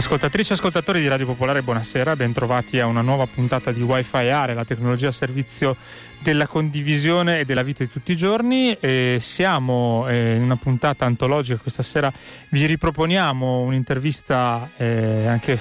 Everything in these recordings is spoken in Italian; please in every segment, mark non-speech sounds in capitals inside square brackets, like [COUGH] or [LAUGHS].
Ascoltatrici e ascoltatori di Radio Popolare, buonasera, bentrovati a una nuova puntata di Wi-Fi Area, la tecnologia a servizio della condivisione e della vita di tutti i giorni. E siamo eh, in una puntata antologica, questa sera vi riproponiamo un'intervista, eh, anche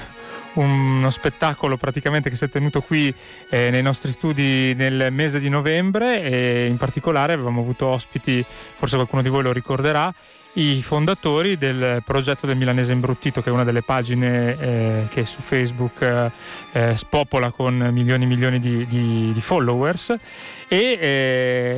uno spettacolo praticamente che si è tenuto qui eh, nei nostri studi nel mese di novembre e in particolare avevamo avuto ospiti, forse qualcuno di voi lo ricorderà, i fondatori del progetto del Milanese Imbruttito, che è una delle pagine eh, che su Facebook eh, eh spopola con milioni e milioni di, di, di followers. E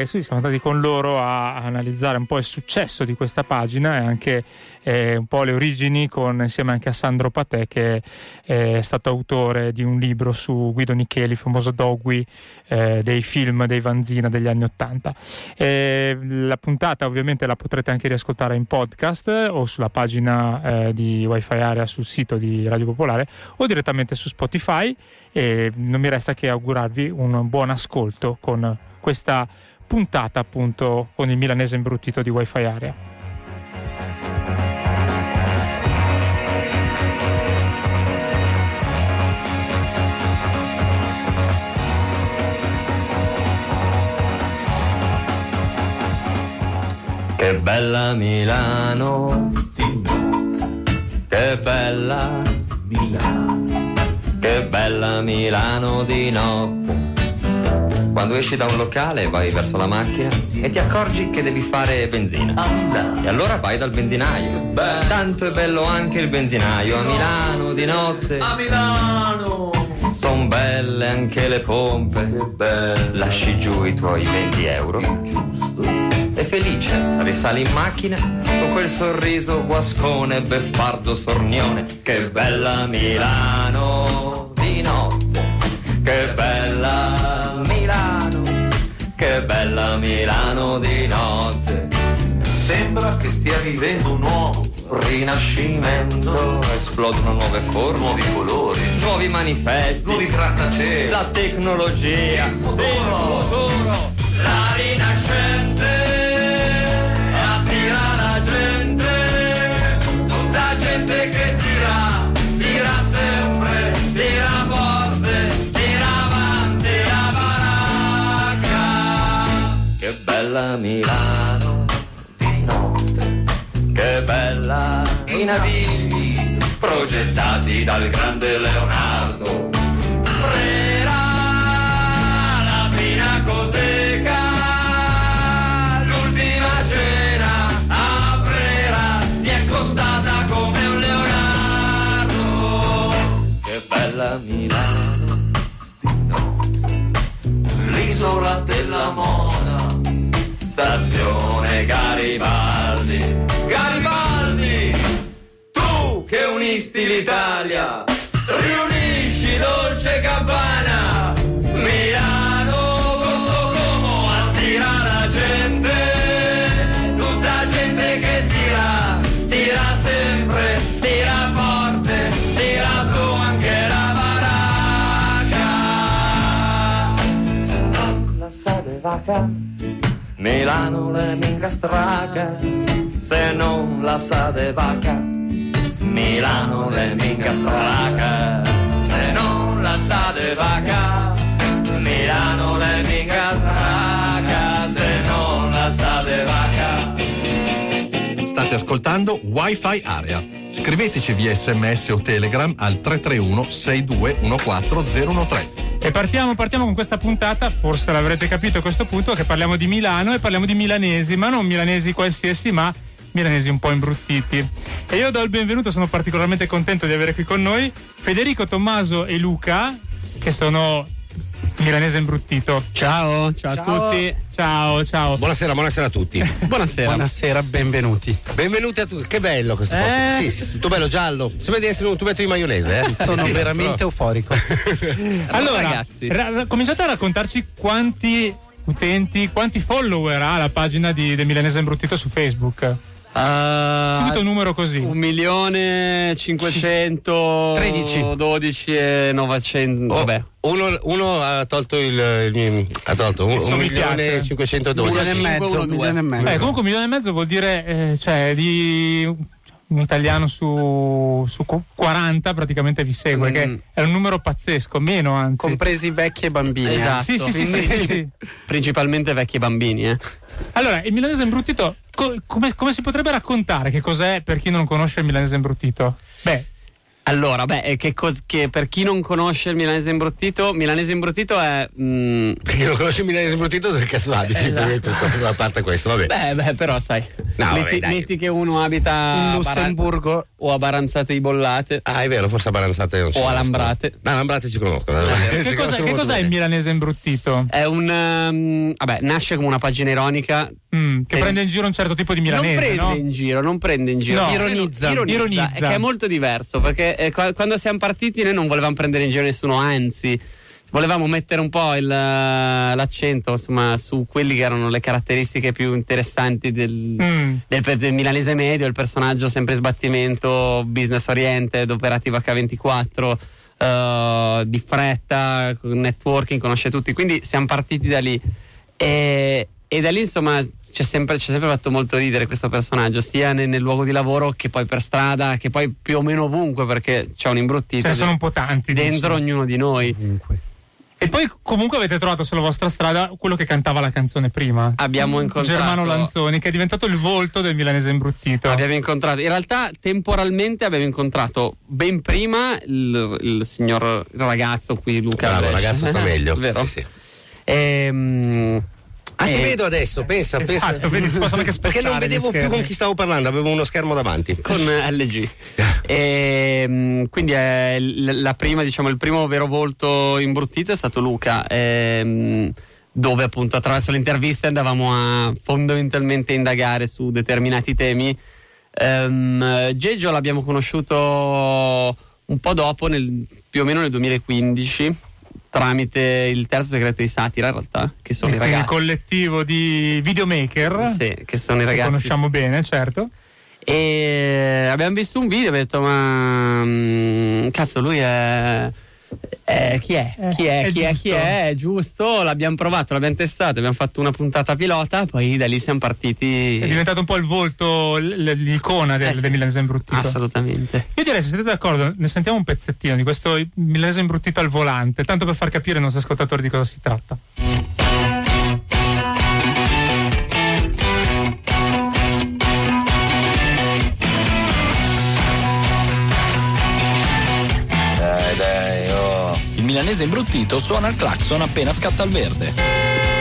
eh, sì, siamo andati con loro a, analizzare un po' il successo di questa pagina e anche eh, un po' le origini, con, insieme anche a Sandro Patè, che è stato autore di un libro su Guido Nicheli, il famoso Dogui eh, dei film dei Vanzina degli anni Ottanta. la puntata ovviamente la potrete anche riascoltare in podcast o sulla pagina eh, di Wi-Fi Area sul sito di Radio Popolare o direttamente su Spotify e non mi resta che augurarvi un buon ascolto con questa puntata appunto con il milanese imbruttito di Wi-Fi Area. Che bella Milano, che bella Milano, che bella Milano di notte. Quando esci da un locale vai verso la macchina e ti accorgi che devi fare benzina. E allora vai dal benzinaio. Tanto è bello anche il benzinaio a Milano di notte. A Milano! Son belle anche le pompe. Lasci giù i tuoi 20 euro e felice risali in macchina con quel sorriso guascone, beffardo, sornione. Che bella Milano di notte, che bella che bella Milano di notte. Sembra che stia vivendo un nuovo rinascimento, esplodono nuove forme, nuovi colori, nuovi manifesti, nuovi grattacieli, la tecnologia, il futuro, il futuro. La rinascente. Bella Milano di notte, che bella i navigli progettati dal grande Leonardo. Frera la pinacoteca, l'ultima cena a Brera mi è costata come un Leonardo. Che bella Milano di notte, l'isola della moda stazione Garibaldi. Garibaldi, tu che unisti l'Italia, riunisci Dolce Gabbana, Milano, Corso attira la gente, tutta gente che tira, tira sempre, tira forte, tira su anche la baracca. La sa vaca. Milano le minca straca, se non la sa de vaca. Milano le minca straca, se non la sa de vaca. Milano le minca straca, se non la sa de vaca. State ascoltando Wi-Fi Area. Scriveteci via sms o telegram al 331 6214013. E partiamo, partiamo, con questa puntata, forse l'avrete capito a questo punto, che parliamo di Milano e parliamo di milanesi, ma non milanesi qualsiasi, ma milanesi un po' imbruttiti. E io do il benvenuto, sono particolarmente contento di avere qui con noi Federico, Tommaso e Luca, che sono milanese imbruttito. Ciao, ciao, ciao, a tutti. Ciao, ciao. Buonasera, buonasera a tutti. [LAUGHS] buonasera. Buonasera, benvenuti. Benvenuti a tutti. Che bello questo eh? posto. Sì, sì, tutto bello giallo. Sembra di essere un tubetto di maionese, eh? Sono sì, veramente però... euforico. [LAUGHS] allora, ragazzi, ra- cominciate a raccontarci quanti utenti, quanti follower ha la pagina di, del Milanese Imbruttito su Facebook. Uh, Subito un numero così. Un milione 500 13 12 e 900 oh, vabbè. Uno, uno, ha tolto il, il ha tolto un, un milione 512 un milione e mezzo, un milione e mezzo. Eh, comunque un milione e mezzo vuol dire eh, cioè di un italiano su, su 40 praticamente vi segue, mm. che è un numero pazzesco, meno anzi. Compresi vecchi e bambini. Esatto. Sì, sì, sì, sì, sì, sì. Principalmente vecchi e bambini, eh. Allora, il milanese imbruttito, co- come, come, si potrebbe raccontare che cos'è per chi non conosce il milanese imbruttito? Beh. Allora, beh, che, cos- che per chi non conosce il milanese imbruttito, milanese imbruttito è. Mm... Per chi non conosce il milanese imbruttito, dove cazzo abiti? Esatto. A parte questo, vabbè. Beh, beh, però sai. No, metti, vabbè, metti, che uno abita in Lussemburgo Baran- o a Baranzate di Bollate. Ah, è vero, forse a Baranzate non O a Lambrate. No, Lambrate ci conosco. che, cos'è, che cos'è il milanese imbruttito? È un. Um, vabbè, nasce come una pagina ironica. Mm, che eh, prende in giro un certo tipo di milanese. Non prende no? in giro, non prende in giro. No. Ironizza, ironizza, ironizza. Che è molto diverso perché eh, quando siamo partiti noi non volevamo prendere in giro nessuno, anzi volevamo mettere un po' il, l'accento insomma, su quelli che erano le caratteristiche più interessanti del, mm. del, del, milanese medio, il personaggio sempre sbattimento, business oriented, operativo H24, uh, di fretta, networking, conosce tutti, quindi siamo partiti da lì e, e da lì insomma ci ha sempre, sempre, fatto molto ridere questo personaggio, sia nel, nel, luogo di lavoro che poi per strada, che poi più o meno ovunque, perché c'è un imbruttito. Ce ne sono un po' tanti. Dentro dici. ognuno di noi. Ovunque. E poi comunque avete trovato sulla vostra strada quello che cantava la canzone prima. Abbiamo incontrato Germano Lanzoni, che è diventato il volto del milanese imbruttito. Abbiamo incontrato, in realtà temporalmente abbiamo incontrato ben prima il, il signor ragazzo qui, Luca. Bravo, il ragazzo sta meglio. Vero? Sì, sì. Ehm, Ah, ti Eh, vedo adesso, pensa, Esatto, pensa. vedi, si possono anche Perché non vedevo più con chi stavo parlando, avevo uno schermo davanti. con LG. Ehm, quindi è l- la prima, diciamo, il primo vero volto imbruttito è stato Luca. ehm, dove appunto attraverso le interviste andavamo a fondamentalmente indagare su determinati temi. Um, Geggio l'abbiamo conosciuto un po' dopo, nel, più o meno nel 2015, tramite il terzo decreto di satira, in realtà, che sono i Quindi il ragazzi. collettivo di videomaker. Sì, che sono i che ragazzi conosciamo bene, certo. E abbiamo visto un video e abbiamo detto: Ma mm, cazzo, lui è. È- chi è? Eh, Chi è? è Chi è? giusto. Chi è? È giusto, l'abbiamo provato, l'abbiamo testato, abbiamo fatto una puntata pilota, poi da lì siamo partiti. È diventato un po' il volto, l'icona del, Eh sì. del milanese imbruttito. Assolutamente. Io direi, se siete d'accordo, ne sentiamo un pezzettino di questo milanese imbruttito al volante, tanto per far capire ai nostri ascoltatori di cosa si tratta. Milanese imbruttito suona il clacson appena scatta il verde.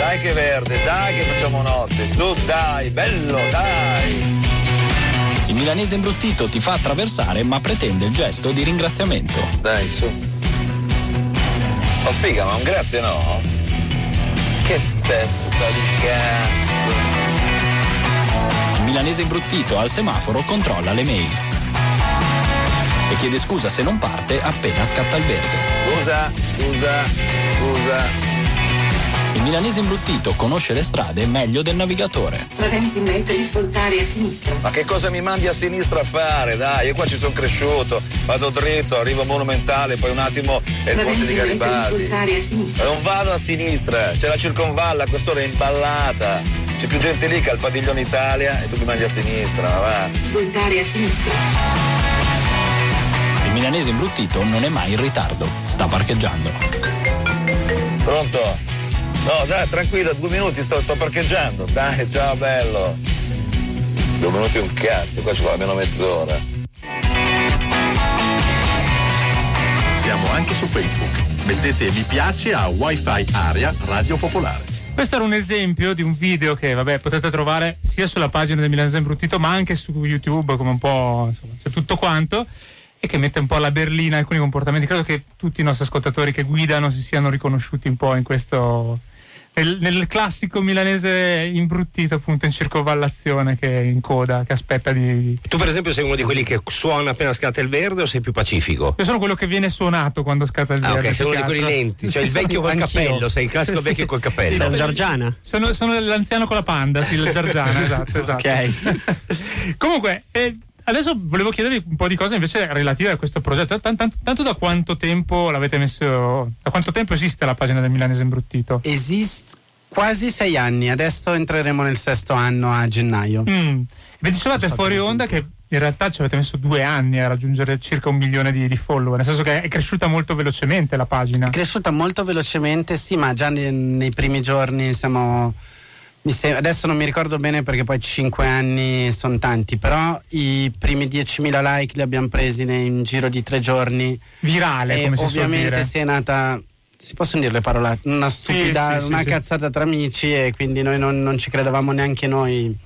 Dai che verde, dai che facciamo notte. Tu dai, bello, dai. Il milanese imbruttito ti fa attraversare ma pretende il gesto di ringraziamento. Dai, su. Oh figa, ma un grazie no? Che testa di cazzo. Il milanese imbruttito al semaforo controlla le mail. E chiede scusa se non parte appena scatta il verde. Scusa, scusa, scusa. Il milanese imbruttito conosce le strade meglio del navigatore. Preventivamente di svoltare a sinistra. Ma che cosa mi mandi a sinistra a fare? Dai, io qua ci sono cresciuto, vado dritto, arrivo a Monumentale, poi un attimo è il ponte di Garibaldi. svoltare a Ma sinistra. non vado a sinistra, c'è la circonvalla, a quest'ora è imballata. C'è più gente lì che al padiglione Italia e tu mi mandi a sinistra, ma va. Svoltare a sinistra. Il milanese imbruttito non è mai in ritardo, sta parcheggiando. Pronto? No, dai, tranquillo, due minuti, sto, sto parcheggiando. Dai, ciao bello. Due minuti un cazzo, qua ci vuole almeno mezz'ora. Siamo anche su Facebook. Mettete mi piace a Wi-Fi Area Radio Popolare. Questo era un esempio di un video che vabbè, potete trovare sia sulla pagina del Milanese Imbruttito ma anche su YouTube come un po' insomma, c'è tutto quanto e che mette un po' alla berlina alcuni comportamenti. Credo che tutti i nostri ascoltatori che guidano si siano riconosciuti un po' in questo. Nel, nel classico milanese imbruttito appunto in circovallazione che è in coda, che aspetta di. Tu, per esempio, sei uno di quelli che suona appena scatta il verde o sei più pacifico? Io sono quello che viene suonato quando scatta il Ah, verde. ok, sei uno di quelli lenti, cioè Sì, il sì, vecchio col anch'io. cappello, sei il classico Sì, vecchio sì. col cappello. Sei un Giorgiana? Sono, sono l'anziano con la panda, sì, il Giorgiana, esatto, [LAUGHS] esatto. Ok. [LAUGHS] Comunque, eh, adesso volevo chiedervi un po' di cose invece relative a questo progetto. Tan- tan- tanto da quanto tempo l'avete messo, da quanto tempo esiste la pagina del Milanese Imbruttito? Esiste quasi sei anni, adesso entreremo nel sesto anno a gennaio. Mm. Vi dicevate fuori onda che in realtà ci avete messo due anni a raggiungere circa un milione di, di follower, nel senso che è cresciuta molto velocemente la pagina. È cresciuta molto velocemente, sì, ma già nei, nei primi giorni siamo. Mi sem- adesso non mi ricordo bene perché poi 5 anni sono tanti, però i primi 10.000 like li abbiamo presi in giro di tre giorni. Virale, e come si ovviamente si è nata. Si possono dire le parole? Una stupida, sì, sì, una sì. cazzata tra amici e quindi noi non, non ci credevamo neanche noi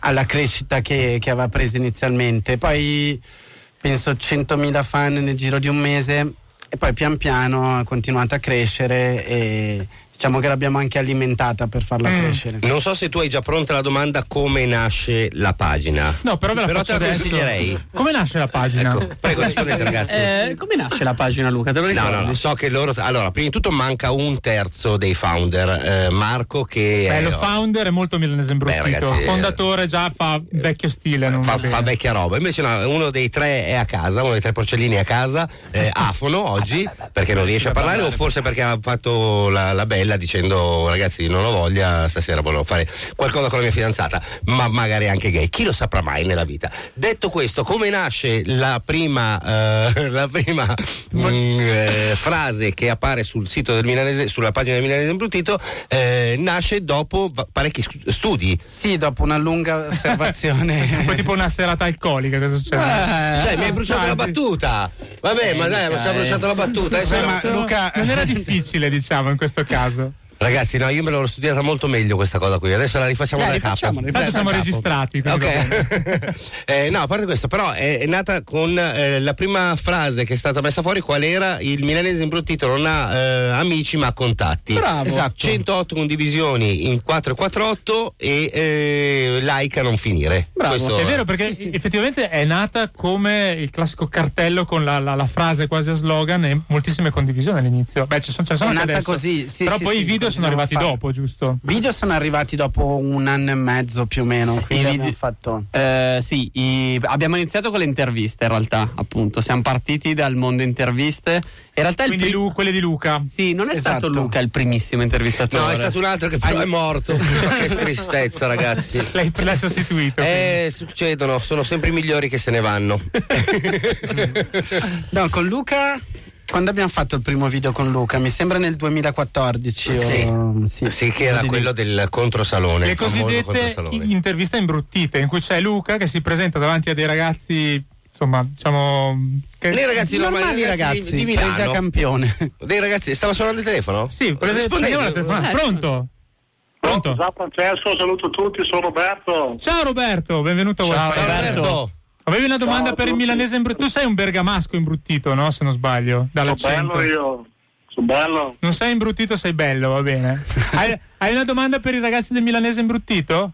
alla crescita che, che aveva preso inizialmente. Poi penso 100.000 fan nel giro di un mese e poi pian piano ha continuato a crescere e diciamo che l'abbiamo anche alimentata per farla Mm. crescere. Non so se tu hai già pronta la domanda come nasce la pagina. No, però ve la Però faccio te la adesso. consiglierei. Come nasce la pagina? Ecco, prego, rispondete ragazzi. Eh, come nasce la pagina, Luca? Te lo No, ricordi? no, no, so che loro. Allora, prima di tutto manca un terzo dei founder. eh, Marco, che Beh, è. lo founder è molto milanese imbruttito. Beh, ragazzi, eh, Fondatore già fa vecchio stile. Non Fa, fa vecchia roba, invece no, uno dei tre è a casa, uno dei tre porcellini è a casa, eh, afono oggi perché non riesce a parlare o forse perché ha fatto la, la bella dicendo ragazzi non ho voglia, stasera volevo fare qualcosa con la mia fidanzata, ma magari anche gay, chi lo saprà mai nella vita. Detto questo, come nasce la prima, eh, [LAUGHS] la prima mm, eh, frase che appare sul sito del Milanese, sulla pagina del Milanese Imbruttito, eh, nasce dopo parecchi studi. Sì, dopo una lunga osservazione. [LAUGHS] Poi tipo una serata alcolica, cosa succede? cioè, mi hai bruciato la sì. battuta. Vabbè, ma dai, ma ci ha bruciato la battuta. Adesso Beh, no. ma Luca non era difficile, diciamo, in questo caso. ça. Ragazzi, no, io me l'ho studiata molto meglio questa cosa qui. Adesso la rifacciamo Dai, da capo. Intanto siamo capo. registrati. Ok. [LAUGHS] Eh, no, a parte questo, però è, è nata con eh, la prima frase che è stata messa fuori. Qual era? Il milanese imbruttito non ha eh, amici ma contatti. Bravo. Esatto. 108 condivisioni in 448 e eh, like a non finire. Bravo. Questo È vero perché effettivamente è nata come il classico cartello con la, la- la frase quasi a slogan e moltissime condivisioni all'inizio. Beh, ci sono, ne sono È nata adesso. così, sì, Però sì, poi sì, i video sono continuiamo arrivati fare. dopo, giusto? Video sono arrivati dopo un anno e mezzo più o meno, quindi I abbiamo video- fatto. Eh, sì, i- abbiamo iniziato con le interviste in realtà, appunto, siamo partiti dal mondo interviste. In realtà il prim- Lu- quelle di Luca. Sì, non è Esatto. stato Luca il primissimo intervistatore. No, è stato un altro che però è morto. [LAUGHS] che tristezza, ragazzi. [LAUGHS] Lei, l'hai sostituito. Eh, succedono, sono sempre i migliori che se ne vanno. [LAUGHS] No, con Luca. Quando abbiamo fatto il primo video con Luca? Mi sembra nel 2014. o- sì. Sì, che era quello del controsalone. le cosiddette controsalone. interviste imbruttite, in cui c'è Luca che si presenta davanti a dei ragazzi, insomma, diciamo. Che... Dei ragazzi normali, Normali ragazzi, ragazzi, di, di Milano. campione. Dei ragazzi, stava suonando il telefono? Sì, prende- Rispondete. prendiamo la telefonata. Eh, Pronto? Pronto? Ciao Francesco, saluto tutti, sono Roberto. Ciao Roberto, benvenuto a Ciao, Wi-Fi. Roberto. Avevi una domanda Ciao per il milanese imbruttito? Tu sei un bergamasco imbruttito, no? Se non sbaglio, Sono dall'accento. bello io, sono bello. Non sei imbruttito, sei bello, va bene. hai, hai una domanda per i ragazzi del milanese imbruttito?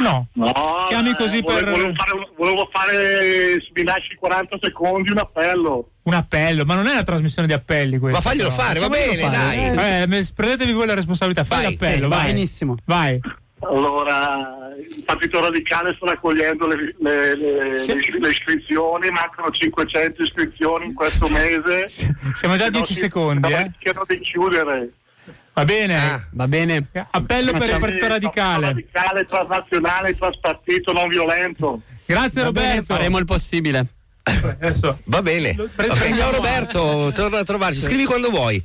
No. No, Chiami eh, così volevo, per- volevo fare, volevo fare, se mi lasci 40 secondi, un appello. Un appello, ma non è una trasmissione di appelli questa. Ma faglielo però. fare, va bene, fare. dai. Eh, prendetevi voi la responsabilità, fai Vai, l'appello, sì, va vai. benissimo. Vai. Allora, il Partito Radicale sta raccogliendo le, le- le- Sì. le- le iscrizioni, mancano 500 iscrizioni in questo mese. [LAUGHS] Siamo già a Se no 10 si- secondi, se no eh. rischiano di chiudere. Va bene. Ah. Va bene. Appello per il Partito Radicale. radicale, transnazionale, traspartito, non violento. Grazie Va bene, Roberto. faremo il possibile. Adesso Va bene. Ciao Roberto, torna a trovarci. Scrivi quando vuoi.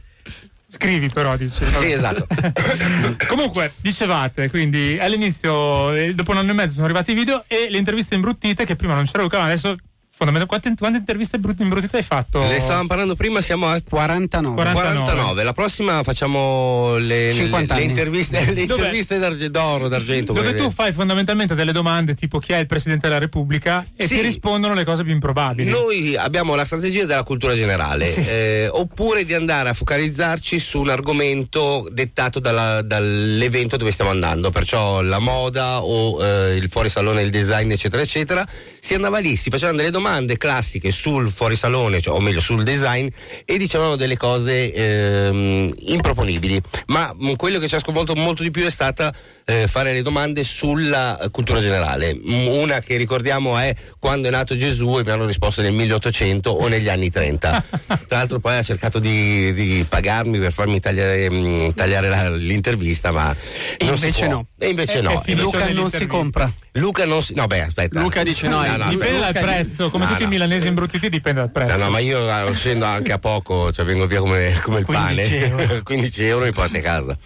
Scrivi però, dice. Sì, esatto. [LAUGHS] Comunque, dicevate, quindi all'inizio, eh, dopo un anno e mezzo sono arrivati i video e le interviste imbruttite che prima non c'era Luca, ma adesso fondamentalmente quante, quante interviste brut- imbruttite hai fatto? Le stavamo parlando prima, siamo a 49. 49. 49. La prossima facciamo le, le, 50 le interviste, le Dove- interviste d'arge- d'oro, d'argento. Dove quelle- tu fai fondamentalmente delle domande tipo chi è il presidente della Repubblica e Sì. ti rispondono le cose più improbabili. Noi abbiamo la strategia della cultura generale, eh, oppure di andare a focalizzarci su un argomento dettato dalla- dall'evento dove stiamo andando, perciò la moda o eh, il fuorisalone, il design, eccetera, eccetera. Si andava lì, si facevano delle domande classiche sul fuorisalone, cioè, o meglio sul design, e dicevano delle cose ehm, improponibili. Ma mh, quello che ci ha sconvolto molto di più è stata eh, fare le domande sulla eh, cultura generale. Mm, Una che ricordiamo è quando è nato Gesù e mi hanno risposto nel 1800 o negli anni 30. [LAUGHS] Tra l'altro poi ha cercato di, di pagarmi per farmi tagliare, mm, tagliare la- l'intervista, ma E invece no. E invece È- no. è finito Luca non si compra. Luca non si. No, beh, aspetta. Luca dice no, no, Dipende dal prezzo, come No, tutti no. i milanesi imbruttiti dipende dal prezzo. No, no, ma io eh, scendo anche a poco, cioè vengo via come, [LAUGHS] come il 15 pane. euro. [LAUGHS] 15 euro mi porti a casa.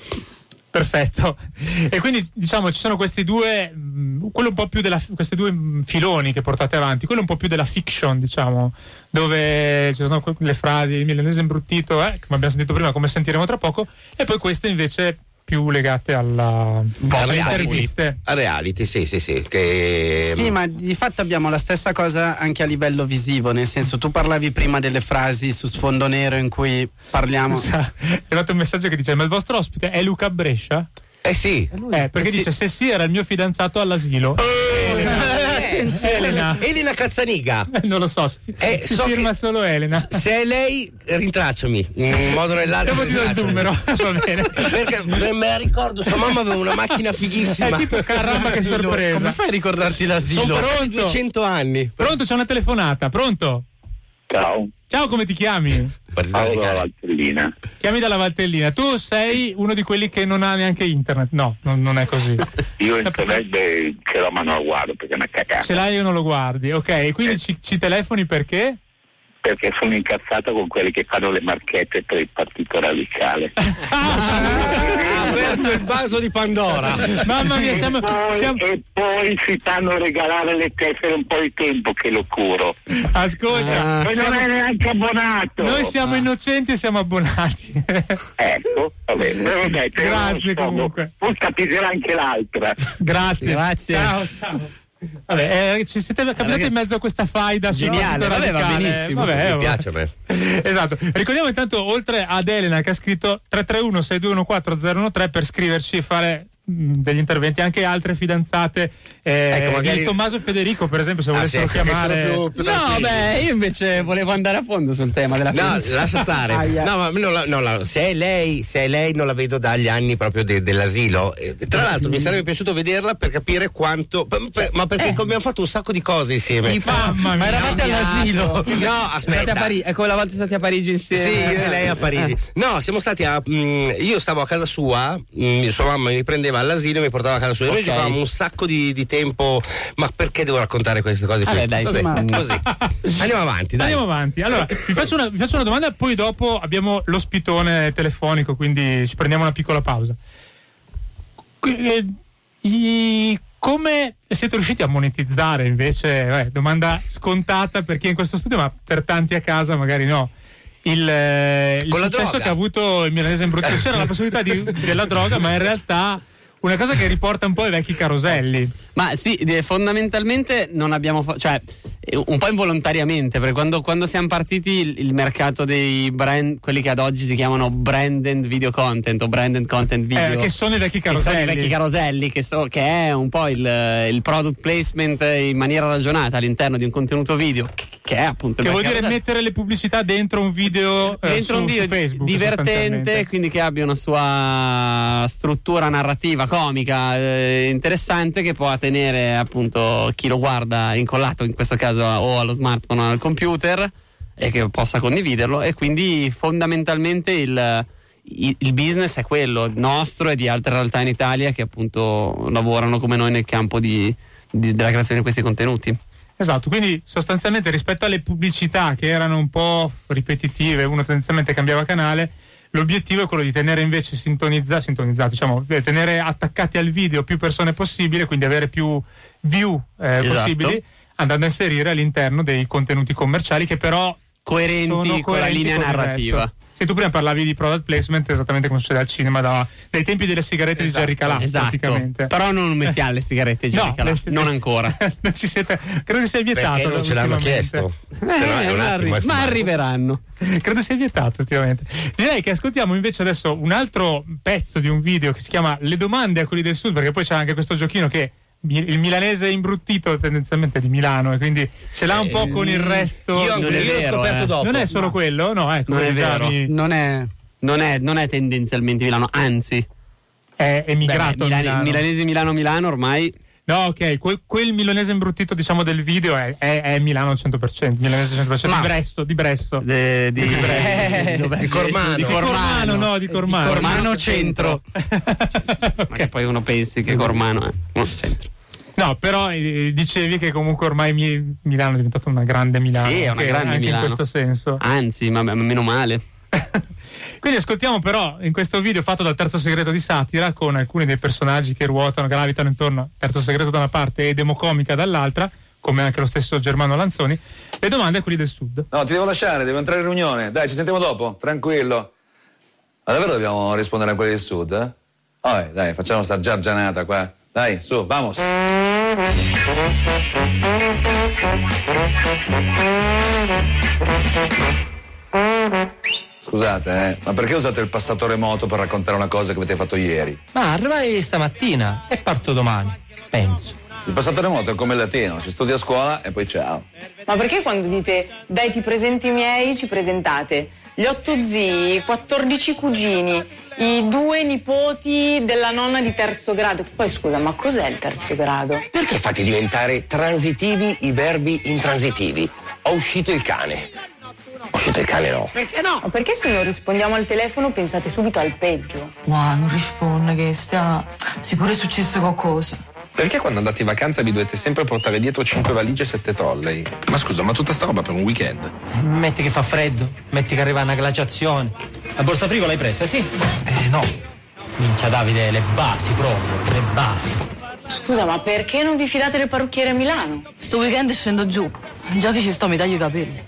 Perfetto. E quindi diciamo ci sono questi due, mh, quello un po' più della, questi due mh, filoni che portate avanti, quello un po' più della fiction, diciamo, dove ci sono le frasi, il milanese imbruttito, eh, come abbiamo sentito prima, come sentiremo tra poco, e poi queste invece più legate alla, alle interviste. A reality, sì, sì, sì. Che, Sì, ma di fatto abbiamo la stessa cosa anche a livello visivo, nel senso tu parlavi prima delle frasi su sfondo nero in cui parliamo... Scusa, è arrivato un messaggio che dice: Ma il vostro ospite è Luca Brescia? Eh sì. Eh, perché Eh sì. dice: Se sì, era il mio fidanzato all'asilo. Eh, Elena. Elena Cazzaniga. Eh, non lo so, si, Eh, si so firma che- solo Elena. Se è lei, rintracciami in un modo o nell'altro. Ti do il numero, [LAUGHS] va bene. Perché me me la ricordo, sua mamma aveva una macchina fighissima. È tipo caramba che sorpresa. Come fai a ricordarti l'asilo? Sono passati Pronto? 200 anni. Pronto, c'è una telefonata, pronto? Ciao, Ciao, come ti chiami? Partita Paolo radicale. Valtellina. Chiami dalla Valtellina. Tu sei uno di quelli che non ha neanche internet. No, non, non è così. [LAUGHS] Io internet beh, ce l'ho ma non lo guardo perché è una cagata. Ce l'hai o non lo guardi? Ok, quindi ci, ci telefoni perché? Perché sono incazzato con quelli che fanno le marchette per il partito radicale. [LAUGHS] [LAUGHS] Aperto il vaso di Pandora. [LAUGHS] Mamma mia, siamo, e, poi, siamo- e poi si fanno regalare le tessere un po' di tempo che lo curo. Ascolta, e non siamo- è neanche abbonato. noi siamo innocenti e siamo abbonati. Ecco, va bene. [LAUGHS] Vabbè, Grazie, comunque. Poi capirà anche l'altra. Grazie. Grazie. Ciao, ciao. Vabbè, eh, ci siete capitati in mezzo a questa faida Geniale, vabbè, va benissimo. Vabbè, Mi piace a me. [LAUGHS] Esatto. Ricordiamo intanto, oltre ad Elena che ha scritto 331-6214-013 per scriverci e fare degli interventi, anche altre fidanzate. Eh, Ecco, magari- di Tommaso e Federico, per esempio, se Ah, volessero sì, che chiamare. più- più No, beh, io invece volevo andare a fondo sul tema della No, fidanzata. lascia stare. [LAUGHS] No, ma non la- non la- se, è lei, se è lei, non la vedo dagli anni proprio de- dell'asilo. Eh, Tra l'altro, mi sarebbe piaciuto vederla per capire quanto. per- per- ma perché abbiamo fatto un sacco di cose insieme. Tipo, Mamma ma mia. eravate all'asilo. No, aspetta. Parigi, è come la volta stati a Parigi insieme. Sì, io e lei a Parigi. No, siamo stati a. mm, io stavo a casa sua, mm, sua mamma mi prendeva all'asilo e mi portava a casa sua. E noi Ok. giocavamo un sacco di, di tempo. Ma perché devo raccontare queste cose qui? Vabbè, dai, Vabbè, ma- così. Andiamo avanti, dai. Andiamo avanti. Allora, vi faccio, una, vi faccio una domanda, poi dopo abbiamo l'ospitone telefonico, quindi ci prendiamo una piccola pausa. Eh, come siete riusciti a monetizzare invece? eh, domanda scontata per chi è in questo studio, ma per tanti a casa magari no. Il, eh, il successo che ha avuto il milanese in brutto c'era la possibilità di- della droga, ma in realtà una cosa che riporta un po' ai vecchi caroselli. Ma sì, eh, fondamentalmente non abbiamo fatto, cioè eh, un po' involontariamente, perché quando, quando siamo partiti il, il mercato dei brand, quelli che ad oggi si chiamano branded video content o branded content video. Eh, che sono i vecchi che sono i caroselli. vecchi caroselli, che, so- che è un po' il, il product placement in maniera ragionata all'interno di un contenuto video, che, che è appunto Che vuol dire mettere le pubblicità dentro un video, eh, dentro su, un video su Facebook. divertente, quindi che abbia una sua struttura narrativa comica eh, interessante che può tenere appunto chi lo guarda incollato in questo caso o allo smartphone o al computer e che possa condividerlo e quindi fondamentalmente il, il- il business è quello nostro e di altre realtà in Italia che appunto lavorano come noi nel campo di- di- della creazione di questi contenuti. Esatto, quindi sostanzialmente rispetto alle pubblicità che erano un po' ripetitive, uno tendenzialmente cambiava canale, l'obiettivo è quello di tenere invece sintonizzato, sintonizzato diciamo, tenere attaccati al video più persone possibile, quindi avere più view eh, Esatto. possibili, andando a inserire all'interno dei contenuti commerciali che però coerenti sono con la coerenti linea con narrativa. Se tu prima parlavi di product placement, esattamente come succede al cinema da- dai tempi delle sigarette di Jerry Calà, Esatto. Però non mettiamo le sigarette [LAUGHS] No, Jerry Calà. le- non le- ancora. [LAUGHS] non ci siete, credo che sia vietato. Perché non ce l'hanno chiesto? Se no attimo, arri- ma arriveranno. Credo sia vietato ultimamente. Direi che ascoltiamo invece adesso un altro pezzo di un video che si chiama Le domande a quelli del sud, perché poi c'è anche questo giochino che il milanese è imbruttito tendenzialmente di Milano e quindi ce l'ha un po' con il resto. Io, Non è io l'ho vero, scoperto eh. dopo. Non è solo quello? No, ecco, Non è vero. mi- Non è. Non è, non è tendenzialmente Milano, anzi. è emigrato Beh, a Milano- Milano. milanese Milano-Milano ormai. No, ok, quel, quel milanese imbruttito diciamo del video è, è- è Milano al 100%, milanese 100%, Ma- di Bresso, di Bresso. de- di, Di Brest. dov'è? Di Cormano. Di Cormano, no, di Cormano. Cormano centro. [LAUGHS] Ma che poi uno pensi che Cormano è uno centro. No, però eh, dicevi che comunque ormai Mi- Milano è diventata una grande Milano. Sì, è una anche- grande anche Milano. in questo senso. Anzi, ma, ma meno male. [LAUGHS] Quindi ascoltiamo però in questo video fatto dal terzo segreto di satira con alcuni dei personaggi che ruotano, gravitano intorno, terzo segreto da una parte e democomica dall'altra, come anche lo stesso Germano Lanzoni, le domande a quelli del sud. No, ti devo lasciare, devo entrare in riunione. Dai, ci sentiamo dopo, tranquillo. Ma davvero dobbiamo rispondere a quelli del sud? Eh? Oh, dai, facciamo sta giargianata qua. Dai, su, vamos. Scusate, eh, ma perché usate il passatore moto per raccontare una cosa che avete fatto ieri? Ma arrivai stamattina e parto domani, penso. Il passatore moto è come il latino, si studia a scuola e poi ciao. Ma perché quando dite dai ti presento i miei ci presentate gli otto zii, i 14 cugini, i due nipoti della nonna di terzo grado? Poi scusa, ma cos'è il terzo grado? Perché fate diventare transitivi i verbi intransitivi? Ho uscito il cane. Ho uscito il cane no. Perché no? Ma perché se non rispondiamo al telefono pensate subito al peggio? Wow, non risponde che stia sicuro è successo qualcosa. Perché quando andate in vacanza vi dovete sempre portare dietro 5 valigie e 7 trolley? Ma scusa, ma tutta sta roba per un weekend? Metti che fa freddo, metti che arriva una glaciazione. La borsa frigo l'hai presa, sì? Eh no. Minchia Davide, le basi proprio, le basi. Scusa, ma perché non vi fidate del parrucchiere a Milano? Sto weekend scendo giù. Già che ci sto mi taglio i capelli.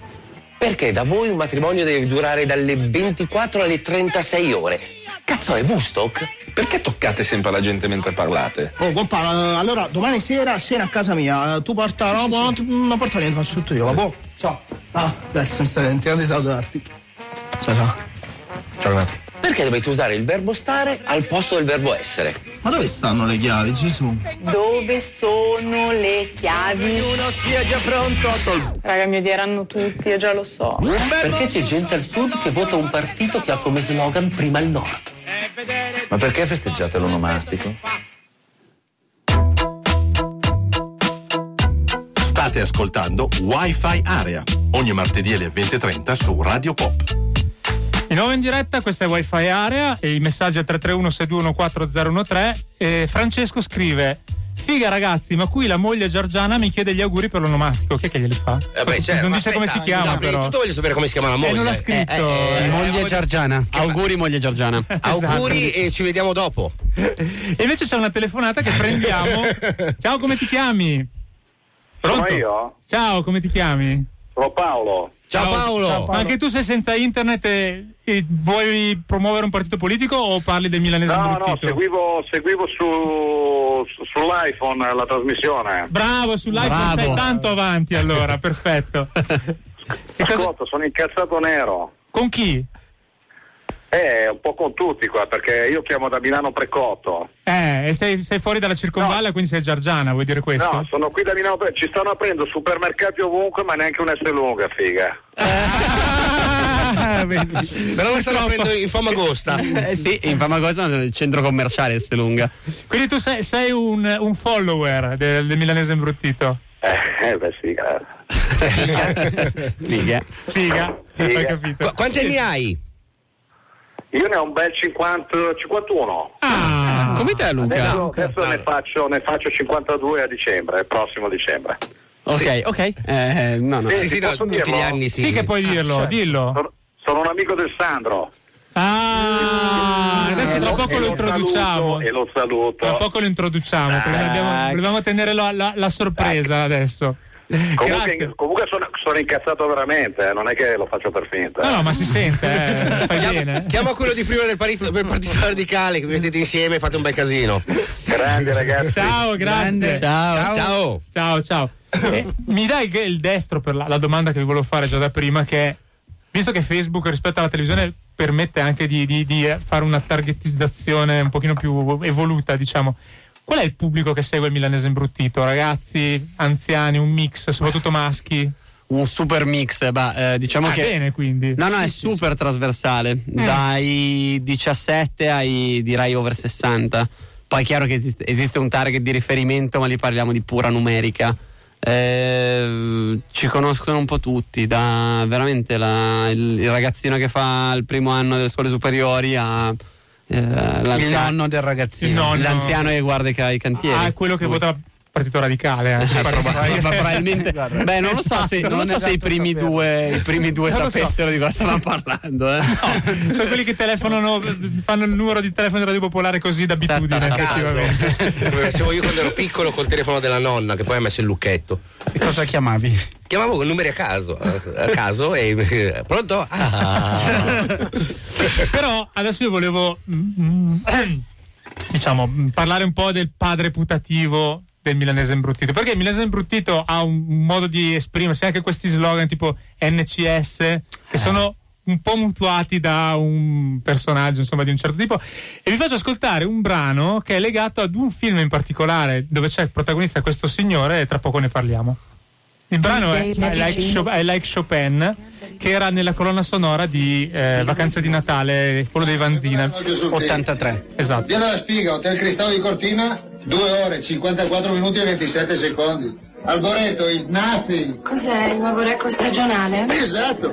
Perché da voi un matrimonio deve durare dalle 24 alle 36 ore? Cazzo, è Woodstock? Perché toccate sempre la gente mentre parlate? Oh, compà, eh, allora domani sera cena a casa mia. eh, Tu porta roba, non, ti- non porta niente, faccio tutto io, va boh. Ciao. Ah, grazie, mi stai dimenticato di salutarti. Ciao, ciao. Ciao Renato. Perché dovete usare il verbo stare al posto del verbo essere? Ma dove stanno le chiavi, Gesù? Dove sono le chiavi? Uno sia già pronto. Raga, mi odieranno tutti, io già lo so. Perché c'è gente al sud che vota un partito che ha come slogan prima il nord. Ma perché festeggiate l'onomastico? State ascoltando Wi-Fi Area, ogni martedì alle 20.30 su Radio Pop. Di nuovo in diretta, questa è Wi-Fi Area e i messaggi al 331-6214013. E Francesco scrive: Figa ragazzi, ma qui la moglie Giorgiana mi chiede gli auguri per l'onomastico. Chi è che glieli fa? Eh beh, certo, non dice aspetta, come si chiama, no, prima di però. tutto voglio sapere come si chiama la moglie. Eh, non l'ha scritto. Eh, eh, eh, moglie Giorgiana. Auguri, moglie Giorgiana. [LAUGHS] Auguri e ci vediamo dopo. [LAUGHS] E invece c'è una telefonata che prendiamo. [LAUGHS] Ciao, come ti chiami? Pronto? Sono io? Ciao, come ti chiami? Sono Paolo. Ciao Paolo. Ma anche tu sei senza internet e, e vuoi promuovere un partito politico o parli del milanese No, no, seguivo, seguivo su, su- sull'iPhone la trasmissione. Bravo, sull'iPhone Bravo. sei tanto avanti allora, perfetto. [LAUGHS] Ascolta, sono incazzato nero. Con chi? Eh, un po' con tutti qua, perché io chiamo da Milano Precotto. Eh, e sei, sei fuori dalla circonvalla, quindi sei Giargiana, vuoi dire questo? No, sono qui da Milano Precotto. Ci stanno aprendo supermercati ovunque, ma neanche un S lunga, figa. [LAUGHS] Però lo stanno aprendo in Famagosta. [LAUGHS] Eh sì, in Famagosta nel centro commerciale Estelunga. Quindi tu sei, sei un, un follower del, del milanese imbruttito? Eh, eh, beh sì, grazie. [LAUGHS] Figa. Figa, Figa. hai capito. Qu- quanti anni hai? Io ne ho un bel 50, 51. Ah, come te Luca? Adesso, adesso ne, faccio, ne faccio 52 a dicembre, il prossimo dicembre. Ok, ok. Eh, no, no. Sì, sì, no, tutti dirlo? gli anni sì. Sì che puoi dirlo, certo. dillo. Sono, sono un amico del Sandro. Ah, adesso E tra poco lo introduciamo. E lo saluto. Tra poco lo introduciamo, perché Ah. abbiamo- volevamo tenere la, la- la sorpresa adesso. Comunque, comunque sono, sono incazzato veramente, eh, non è che lo faccio per finta. No, no, ma si sente, eh, [LAUGHS] fai bene. chiama quello di prima del partito, del partito radicale che vi mettete insieme e fate un bel casino. Grande ragazzi. Ciao, grazie. Ciao. Ciao. Ciao, ciao. Eh, mi dai il- destro per la, la domanda che vi volevo fare già da prima, che è, visto che Facebook rispetto alla televisione permette anche di, di- di, eh, fare una targetizzazione un pochino più evoluta, diciamo, qual è il pubblico che segue il milanese imbruttito? Ragazzi, anziani, un mix, soprattutto maschi? Un super mix, bah, eh, diciamo Ah, che. bene, quindi. No, no, Sì, è sì, super trasversale, dai 17 ai direi over 60. Poi è chiaro che esiste, esiste un target di riferimento, ma lì parliamo di pura numerica. Eh, ci conoscono un po' tutti, da veramente la- il, il ragazzino che fa il primo anno delle scuole superiori a eh, l'anziano, Il nonno del ragazzino. Il nonno. l'anziano che guarda i, cantieri. Ah, quello che Lui. vota Partito Radicale. eh. Eh, proba- proba- probabilmente [LAUGHS] beh non lo so Esatto, se, non non lo so se i tanto primi saperlo. due, i primi due lo so. sapessero di cosa stavamo parlando eh. [LAUGHS] Sono quelli che telefonano, fanno il numero di telefono di Radio Popolare così d'abitudine, effettivamente. [LAUGHS] Facevo io quando ero piccolo col telefono della nonna che poi ha messo il lucchetto. E cosa chiamavi? Chiamavo con numeri a caso, a caso e pronto? Ah. Però adesso io volevo mm, mm, [CLEARS THROAT] diciamo parlare un po' del padre putativo del milanese imbruttito perché il milanese imbruttito ha un, modo di esprimersi anche questi slogan tipo NCS che sono un po' mutuati da un personaggio insomma di un certo tipo e vi faccio ascoltare un brano che è legato ad un film in particolare dove c'è il protagonista questo signore e tra poco ne parliamo il brano è I like, Chop- I Like Chopin, che era nella colonna sonora di eh, Vacanze di Natale, quello dei Vanzina. 83. Esatto. Via della Spiga, Hotel Cristallo di Cortina, 2 ore, 54 minuti e 27 secondi. Alboreto is nothing. Cos'è il nuovo record stagionale? Esatto,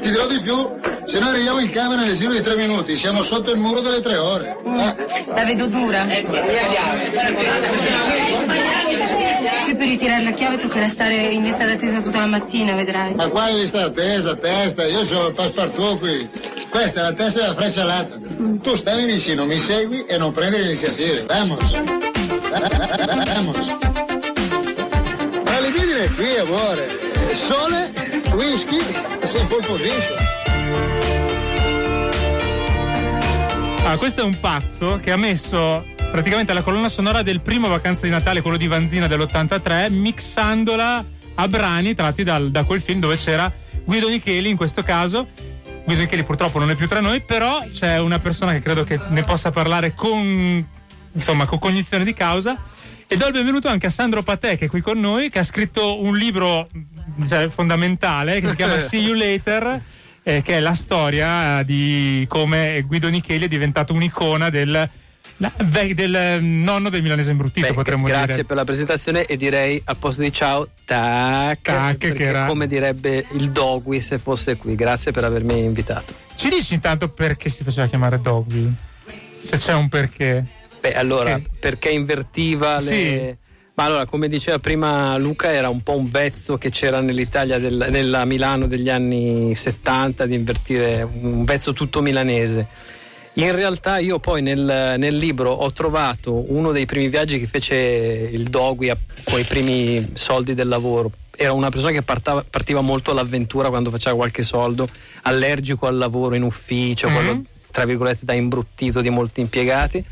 ti dirò di più, se noi arriviamo in camera nel giro di 3 minuti, siamo sotto il muro delle 3 ore. Eh? La vedo dura. Qui per ritirare la chiave toccherà stare in lista d'attesa tutta la mattina, vedrai. Ma quale lista attesa, testa? Io ho il passepartout qui. Questa è la testa della freccialata. Tu stai vicino, mi segui e non prendi le iniziative. Vamos. Vamos. È qui, amore. Sole, whisky e sei pole position. Ah, questo è un pazzo che ha messo praticamente la colonna sonora del primo Vacanze di Natale, quello di Vanzina dell'83, mixandola a brani tratti dal- da quel film dove c'era Guido Nicheli in questo caso. Guido Nicheli purtroppo non è più tra noi, però c'è una persona che credo che ne possa parlare con, insomma, con cognizione di causa. E do il benvenuto anche a Sandro Patè che è qui con noi, che ha scritto un libro cioè, fondamentale che si chiama [LAUGHS] See You Later, eh, che è la storia di come Guido Nicheli è diventato un'icona del, del eh, nonno del milanese imbruttito, Beh, potremmo grazie dire. per la presentazione e direi al posto di ciao, tac, Tac, che era- come direbbe il Dogui se fosse qui. Grazie per avermi invitato. Ci dici intanto perché si faceva chiamare Doggy? Se c'è un perché. Beh, allora, Che- perché invertiva le... Sì. Ma allora, come diceva prima Luca, era un po' un vezzo che c'era nell'Italia, del- nella Milano degli anni 70, di invertire un vezzo tutto milanese. In realtà io poi nel, nel libro ho trovato uno dei primi viaggi che fece il Dogui con i primi soldi del lavoro. Era una persona che partava- partiva molto all'avventura quando faceva qualche soldo, allergico al lavoro in ufficio, Mhm. quello tra virgolette da imbruttito di molti impiegati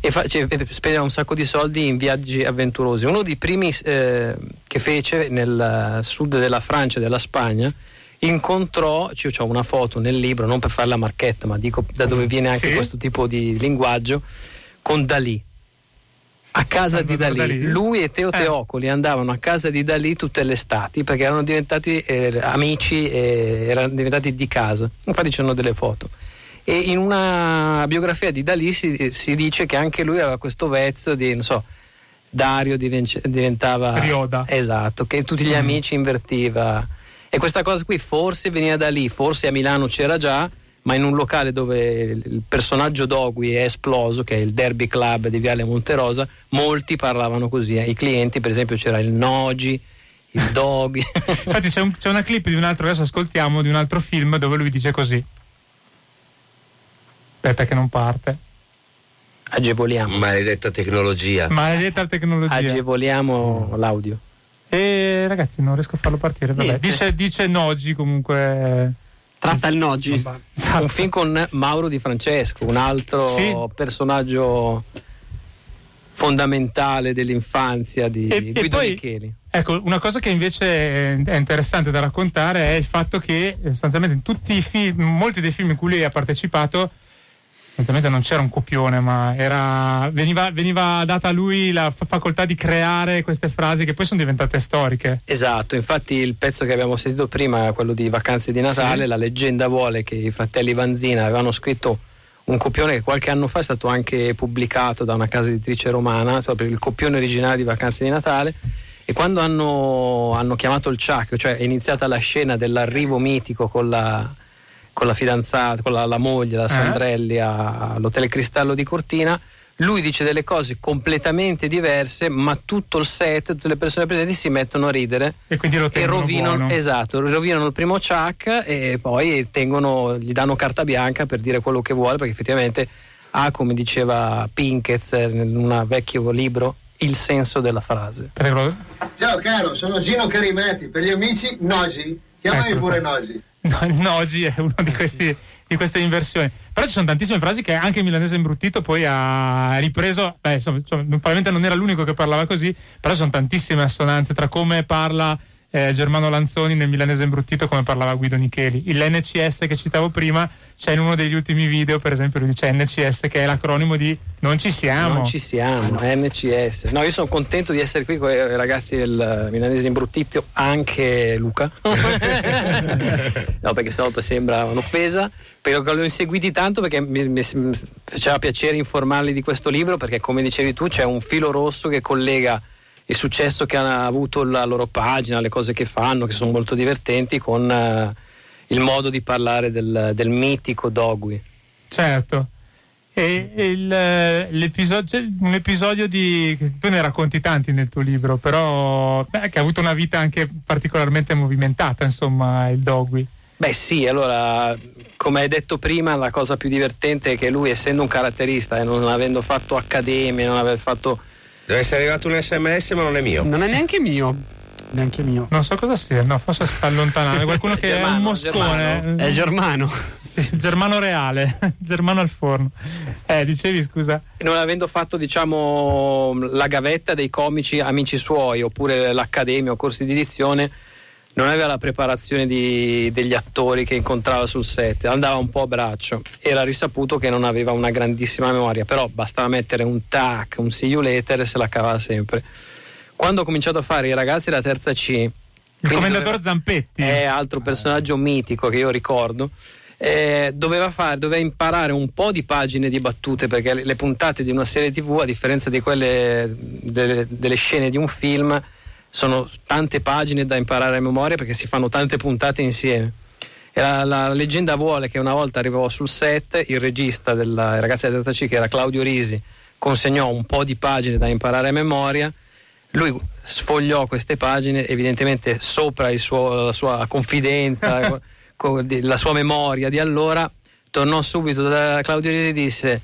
e, fa- cioè, spendeva un sacco di soldi in viaggi avventurosi. Uno dei primi eh, che fece nel sud della Francia e della Spagna incontrò, ci- ho una foto nel libro, non per fare la marchetta, ma dico da dove viene anche Sì. questo tipo di linguaggio, con Dalì. A casa di. Dalì? Lui e Teo Eh. Teocoli andavano a casa di Dalì tutte le estati perché erano diventati eh, amici e erano diventati di casa. Infatti c'erano delle foto. E in una biografia di Dalì si, si dice che anche lui aveva questo vezzo di, non so, Dario diven- diventava... Rioda. Esatto, che tutti gli Mm. amici invertiva. E questa cosa qui forse veniva da lì, forse a Milano c'era già, ma in un locale dove il personaggio Dogui è esploso, che è il Derby Club di Viale Monterosa, molti parlavano così. eh. I clienti, per esempio, c'era il Nogi, il Dogui. [LAUGHS] Infatti c'è, un- c'è una clip di un altro, adesso ascoltiamo, di un altro film dove lui dice così. Aspetta che non parte. Agevoliamo. Maledetta tecnologia. Maledetta tecnologia. Agevoliamo l'audio. E ragazzi, non riesco a farlo partire. Vabbè. Dice, dice Nogi comunque. Tratta il Nogi. Esatto. Un film con Mauro Di Francesco, un altro Sì. personaggio fondamentale dell'infanzia di E- e Guido poi- Micheli. Ecco, una cosa che invece è interessante da raccontare è il fatto che eh, sostanzialmente in tutti i film, molti dei film in cui lui ha partecipato, sostanzialmente non c'era un copione, ma era, veniva, veniva data a lui la fa- facoltà di creare queste frasi che poi sono diventate storiche. Esatto, infatti il pezzo che abbiamo sentito prima, quello di Vacanze di Natale, Sì. la leggenda vuole che i fratelli Vanzina avevano scritto un copione che qualche anno fa è stato anche pubblicato da una casa editrice romana, proprio il copione originale di Vacanze di Natale. E quando hanno, hanno chiamato il Chuck, cioè è iniziata la scena dell'arrivo mitico con la, con la fidanzata, con la, la moglie, la Sandrelli, a- all'Hotel Cristallo di Cortina, lui dice delle cose completamente diverse, ma tutto il set, tutte le persone presenti si mettono a ridere E quindi lo e rovinano, buono. esatto, rovinano il primo Chuck e poi tengono, gli danno carta bianca per dire quello che vuole, perché effettivamente ha, come diceva Pinkett in un vecchio libro, il senso della frase. Ciao caro, sono Gino Carimati, per gli amici Nosi, chiamami Ecco. pure Nosi. No, il Nogi è una di, questi- di queste inversioni. Però ci sono tantissime frasi che anche il milanese imbruttito poi ha ripreso. Beh, insomma, insomma, probabilmente non era l'unico che parlava così, però ci sono tantissime assonanze tra come parla eh, Germano Lanzoni nel milanese imbruttito, come parlava Guido Nicheli. Il NCS che citavo prima, c'è in uno degli ultimi video, per esempio, lui dice NCS, che è l'acronimo di Non ci siamo. Non ci siamo, NCS. No, io sono contento di essere qui con i ragazzi del Milanese Imbruttito, anche Luca. [LAUGHS] [LAUGHS] no, perché sennò sembra un'offesa. Però che l'ho inseguiti tanto perché mi, mi- mi faceva piacere informarli di questo libro, perché come dicevi tu c'è un filo rosso che collega il successo che hanno avuto la loro pagina, le cose che fanno, che sono molto divertenti, con eh, il modo di parlare del, del mitico Dogui. Certo. E il, eh, l'episodio, un episodio di. Tu ne racconti tanti nel tuo libro, però. beh, che ha avuto una vita anche particolarmente movimentata, insomma, il Dogui. Beh sì, allora come hai detto prima la cosa più divertente è che lui essendo un caratterista e non avendo fatto accademia, non aver fatto... Deve essere arrivato un sms ma non è mio. Non è neanche mio. Neanche mio. Non so cosa sia, no, forse si sta allontanando. Qualcuno [LAUGHS] che è un Germano, moscone. Germano. È Germano. Sì, Germano reale, [LAUGHS] Germano al forno. Eh, dicevi scusa. Non avendo fatto diciamo la gavetta dei comici amici suoi oppure l'accademia o corsi di edizione, non aveva la preparazione di- degli attori che incontrava sul set, andava un po' a braccio. Era risaputo che non aveva una grandissima memoria, però bastava mettere un tac, un see you later e se la cavava sempre. Quando ho cominciato a fare i ragazzi della terza C, Il commendatore doveva- Zampetti. è altro personaggio mitico che io ricordo. eh, doveva, fare, doveva imparare un po' di pagine di battute perché le, le puntate di una serie tv a differenza di quelle delle, delle scene di un film sono tante pagine da imparare a memoria perché si fanno tante puntate insieme. E la, la leggenda vuole che una volta arrivò sul set il regista della i ragazzi della Terza C che era Claudio Risi consegnò un po' di pagine da imparare a memoria. Lui sfogliò queste pagine, evidentemente sopra suo- la sua confidenza, [LAUGHS] la sua memoria di allora, tornò subito da Claudio Risi e disse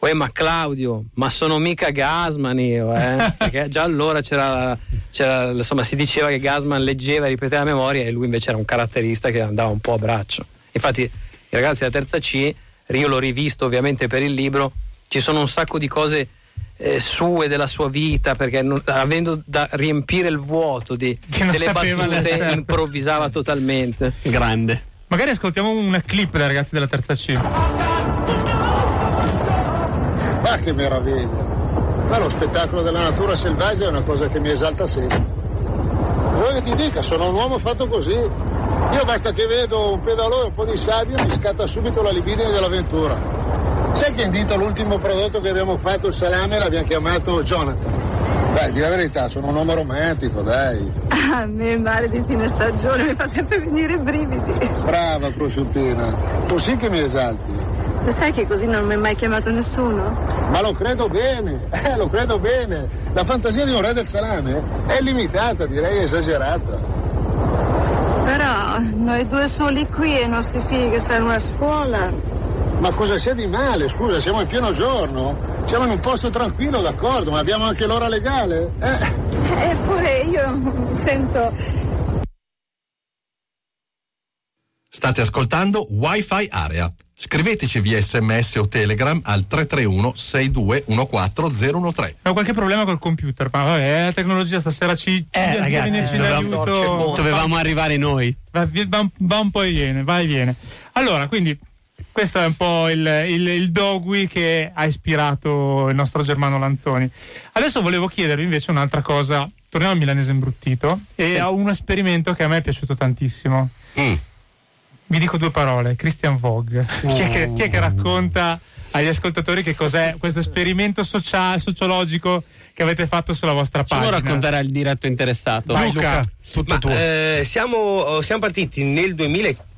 Uè ma Claudio, ma sono mica Gasman io, eh? [LAUGHS] Perché già allora c'era, c'era- insomma, si diceva che Gasman leggeva e ripeteva a memoria e lui invece era un caratterista che andava un po' a braccio. Infatti i ragazzi della terza C, io l'ho rivisto ovviamente per il libro, ci sono un sacco di cose eh, sue della sua vita perché non- avendo da riempire il vuoto di, [LAUGHS] non delle sapeva battute leggere. improvvisava totalmente grande Magari ascoltiamo una clip dei ragazzi della terza C. Ma che meraviglia! Ma lo spettacolo della natura selvaggia è una cosa che mi esalta sempre. Vuoi che ti dica, sono un uomo fatto così. Io basta che vedo un pedalò e un po' di sabbia mi scatta subito la libidine dell'avventura. Sai che in dito l'ultimo prodotto che abbiamo fatto, il salame, l'abbiamo chiamato Jonathan. Dai, di la verità, sono un uomo romantico, dai. A me il mare di fine stagione mi fa sempre venire i brividi. Brava prosciuttina, tu sì che mi esalti. Lo sai che così non mi ha mai chiamato nessuno? Ma lo credo bene, eh, lo credo bene. La fantasia di un re del salame è limitata, direi esagerata. Però noi due soli qui e i nostri figli che stanno a scuola. Ma cosa c'è di male? Scusa, siamo in pieno giorno. Siamo in un posto tranquillo, d'accordo, ma abbiamo anche l'ora legale. Eh, Eppure io mi sento State ascoltando Wi-Fi Area. Scriveteci via sms o telegram al 331 6214013. Ho qualche problema col computer, ma vabbè, la tecnologia stasera ci, ci Eh, ragazzi, dovevamo- d'aiuto. dovevamo arrivare noi. Va, va- va un po' e viene, va e viene. Allora, quindi questo è un po' il, il, il dogui che ha ispirato il nostro Germano Lanzoni. Adesso volevo chiedervi invece un'altra cosa. Torniamo al milanese imbruttito e a un esperimento che a me è piaciuto tantissimo. Vi dico due parole, Christian Vogue. Chi, è che, chi è che racconta agli ascoltatori che cos'è questo esperimento sociale, sociologico che avete fatto sulla vostra pagina? raccontare al diretto interessato. Vai, Luca. Ma, eh, siamo, siamo partiti nel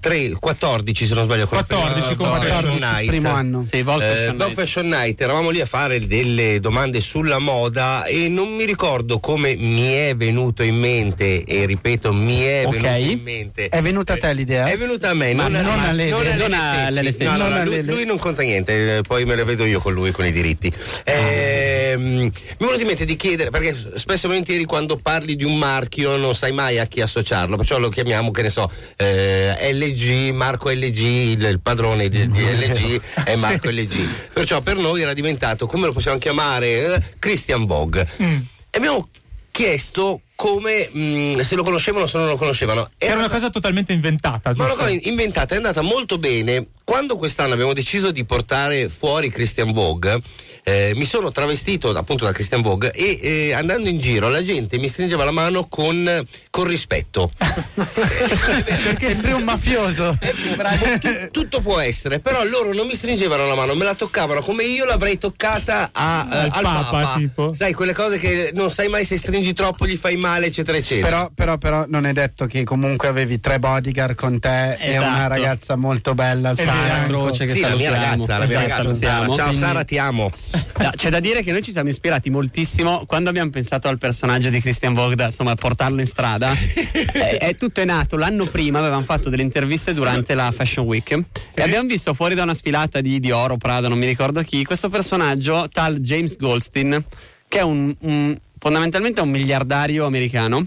2014 se non sbaglio con 14, con Vogue 14, Fashion Night. primo anno. Sì, Vogue Eh, Fashion. Fashion Night, eravamo lì a fare delle domande sulla moda e non mi ricordo come mi è venuto in mente e ripeto mi è Ok. venuto in mente È venuta a te l'idea? è venuta a me Ma non, non a non a non Lele a Sensi. Lele Sensi. No, no, Non no, a lui, Lele. lui non conta niente eh, poi me le vedo io con lui con i diritti. Ehm, mi venuto in mente di chiedere perché spesso e volentieri quando parli di un marchio non sai mai a chi associarlo perciò lo chiamiamo che ne so eh, LG Marco LG il, il padrone di, di [LAUGHS] LG è Marco LG perciò per noi era diventato come lo possiamo chiamare Eh, Christian Vogue. Mm. e abbiamo chiesto come mh, se lo conoscevano o se non lo conoscevano Era una cosa totalmente inventata, ma una giusto? cosa inventata, è andata molto bene. Quando quest'anno abbiamo deciso di portare fuori Christian Vogue, eh, mi sono travestito appunto da Christian Vogue e eh, andando in giro la gente mi stringeva la mano con, con rispetto. [LAUGHS] Perché sembri un mafioso. [LAUGHS] Tu- tutto può essere, però loro non mi stringevano la mano, me la toccavano come io l'avrei toccata a, eh, Al al Papa, Papa. Sai, quelle cose che non sai mai se stringi troppo gli fai male, eccetera, eccetera. Però, però, però non è detto che comunque avevi tre bodyguard con te e Esatto. una ragazza molto bella al Sara. Croce che sì, la mia salutiamo. ragazza, la mia Esatto, ragazza Sara. salutiamo. Ciao Quindi- Sara, ti amo. No, c'è da dire che noi ci siamo ispirati moltissimo quando abbiamo pensato al personaggio di Christian Vogue da insomma portarlo in strada. è, [LAUGHS] è- tutto è nato l'anno prima, avevamo fatto delle interviste durante la Fashion Week e abbiamo visto fuori da una sfilata di Dior o Prada, non mi ricordo chi, questo personaggio tal James Goldstein che è un, un- fondamentalmente un miliardario americano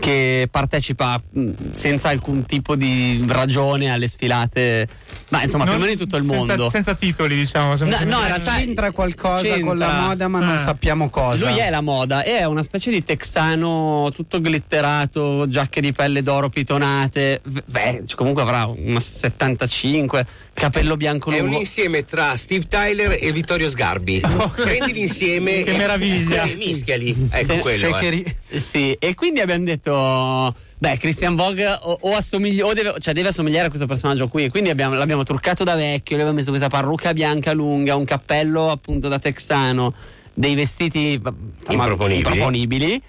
che partecipa mh, senza alcun tipo di ragione alle sfilate, ma insomma più o Non- meno in tutto il senza- mondo. Senza titoli, diciamo. No, no, in realtà C'entra qualcosa c'entra. con la moda, ma non Ah. sappiamo cosa. Lui è la moda, è una specie di texano tutto glitterato, giacche di pelle d'oro pitonate. Beh, comunque avrà una 75, capello bianco È un lungo. insieme tra Steve Tyler e Vittorio Sgarbi. [LAUGHS] Prendili insieme Che e- meraviglia. e mischiali. Ecco Se- quello. eh. Sì, e quindi abbiamo detto. Beh, Christian Vogue o, o o deve, cioè deve assomigliare a questo personaggio qui. Quindi abbiamo- l'abbiamo truccato da vecchio, gli abbiamo messo questa parrucca bianca lunga, un cappello appunto da texano, dei vestiti Improponibili. improponibili.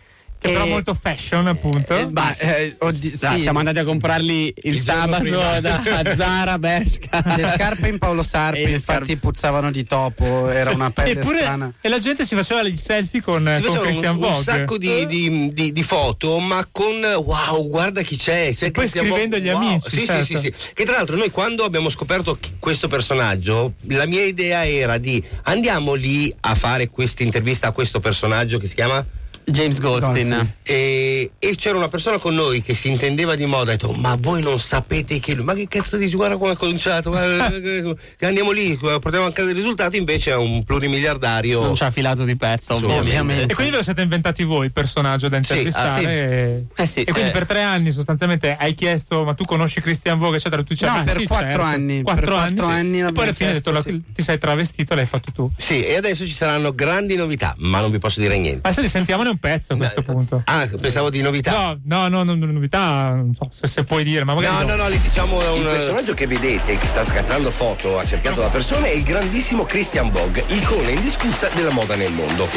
Che però E- molto fashion, appunto. Eh, ma, eh, oddio, sì. siamo andati a comprarli il, Il sabato da a [LAUGHS] Zara, Bershka. Le scarpe in Paolo Sarpi, E infatti puzzavano di topo, era una pelle Eppure, strana. e la gente si faceva il selfie con, Si con facevano Christian un, Vogue. un sacco di, di- di- di foto, ma con wow, guarda chi c'è. c'è E poi Christian scrivendo Vogue, agli wow. amici, Sì, certo. sì, sì, sì. Che tra l'altro noi quando abbiamo scoperto questo personaggio, la mia idea era di andiamo lì a fare questa intervista a questo personaggio che si chiama James Goldstein. Goldstein. E, e c'era una persona con noi che si intendeva di moda e ha detto ma voi non sapete che lui ma che cazzo dici guarda come è cominciato [LAUGHS] andiamo lì portiamo anche dei risultati invece è un plurimiliardario Non ci ha filato di pezzo, Assolutamente. ovviamente. E quindi ve lo siete inventati voi il personaggio da intervistare. ah, sì. e... Eh sì, e quindi eh. per tre anni sostanzialmente hai chiesto, ma tu conosci Christian Vogue, eccetera. Tu No, "Ah, per sì, quattro certo." anni, per Quattro quattro sì. anni E poi alla fine hai detto, chiesto, la- sì. ti sei travestito, l'hai fatto tu. sì e adesso ci saranno grandi novità ma non vi posso dire niente Ma se sentiamone un pezzo a questo punto. ah pensavo di novità No, no, no, no, no, novità, non so se, se puoi dire, ma magari. No, dopo. no, no, li diciamo Il un personaggio che vedete, che sta scattando foto accerchiato da persone, è il grandissimo Christian Vogue, icona indiscussa della moda nel mondo.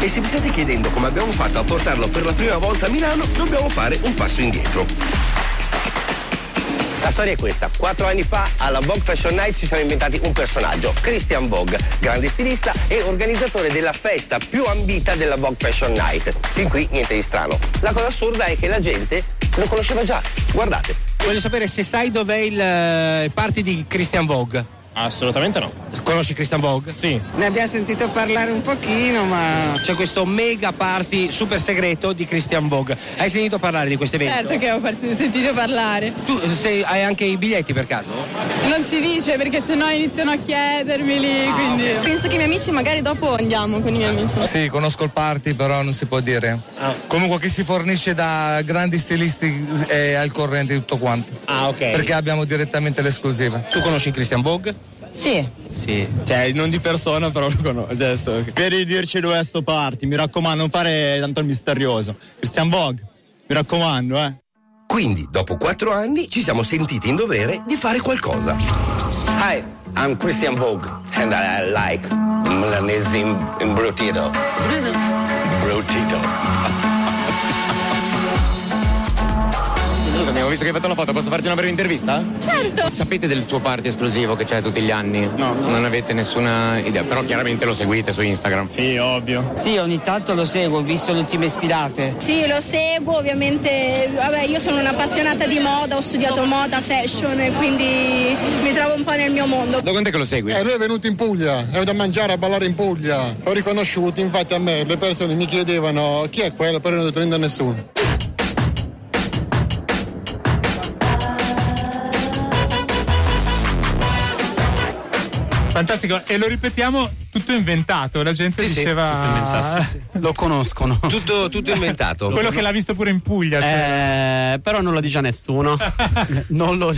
E se vi state chiedendo come abbiamo fatto a portarlo per la prima volta a Milano, dobbiamo fare un passo indietro. La storia è questa. Quattro anni fa alla Vogue Fashion Night ci siamo inventati un personaggio, Christian Vogue, grande stilista e organizzatore della festa più ambita della Vogue Fashion Night. Fin qui niente di strano. La cosa assurda è che la gente lo conosceva già. Guardate. Voglio sapere se sai dov'è il, eh, party di Christian Vogue. Assolutamente no. Conosci Christian Vogue? Sì. Ne abbiamo sentito parlare un pochino, ma. C'è questo mega party super segreto di Christian Vogue. Hai sentito parlare di questo evento? Certo che ho part- sentito parlare. Tu sei- hai anche i biglietti per caso? Non si dice perché sennò iniziano a chiedermeli, Ah, quindi. Penso che i miei amici magari dopo andiamo con i miei amici. Sì, conosco il party, però non si può dire. Ah. Comunque che si fornisce da grandi stilisti e al corrente tutto quanto. Ah, ok. Perché abbiamo direttamente l'esclusiva. Tu conosci Christian Vogue? Sì. Sì. Cioè, non di persona, però lo conosco. Adesso. Per dirci dove è sto party, mi raccomando, non fare tanto il misterioso. Christian Vogue, mi raccomando, eh. Quindi, dopo quattro anni, ci siamo sentiti in dovere di fare qualcosa. Hi, I'm Christian Vogue and I like milanese in, imbruttito. Scusami, ho visto che hai fatto una foto, posso farti una breve intervista? Certo. Sapete del suo party esclusivo che c'è tutti gli anni? No. Non avete nessuna idea, però chiaramente lo seguite su Instagram. Sì, ovvio. Sì, ogni tanto lo seguo, ho visto le ultime ispirate. Sì, lo seguo, ovviamente. Vabbè, io sono un'appassionata di moda, ho studiato moda, fashion, e quindi mi trovo un po' nel mio mondo. Da quant'è che lo segui? Eh, lui è venuto in Puglia, è venuto a mangiare, a ballare in Puglia. L'ho riconosciuto, infatti a me le persone mi chiedevano chi è quello, però non ho detto nessuno. Fantastico, e lo ripetiamo tutto inventato. La gente Sì, sì, diceva. tutto inventato, sì, Lo conoscono. Tutto, tutto inventato. Quello che l'ha visto pure in Puglia. Cioè. Eh, però non lo dice a nessuno. [LAUGHS] non lo. [LAUGHS]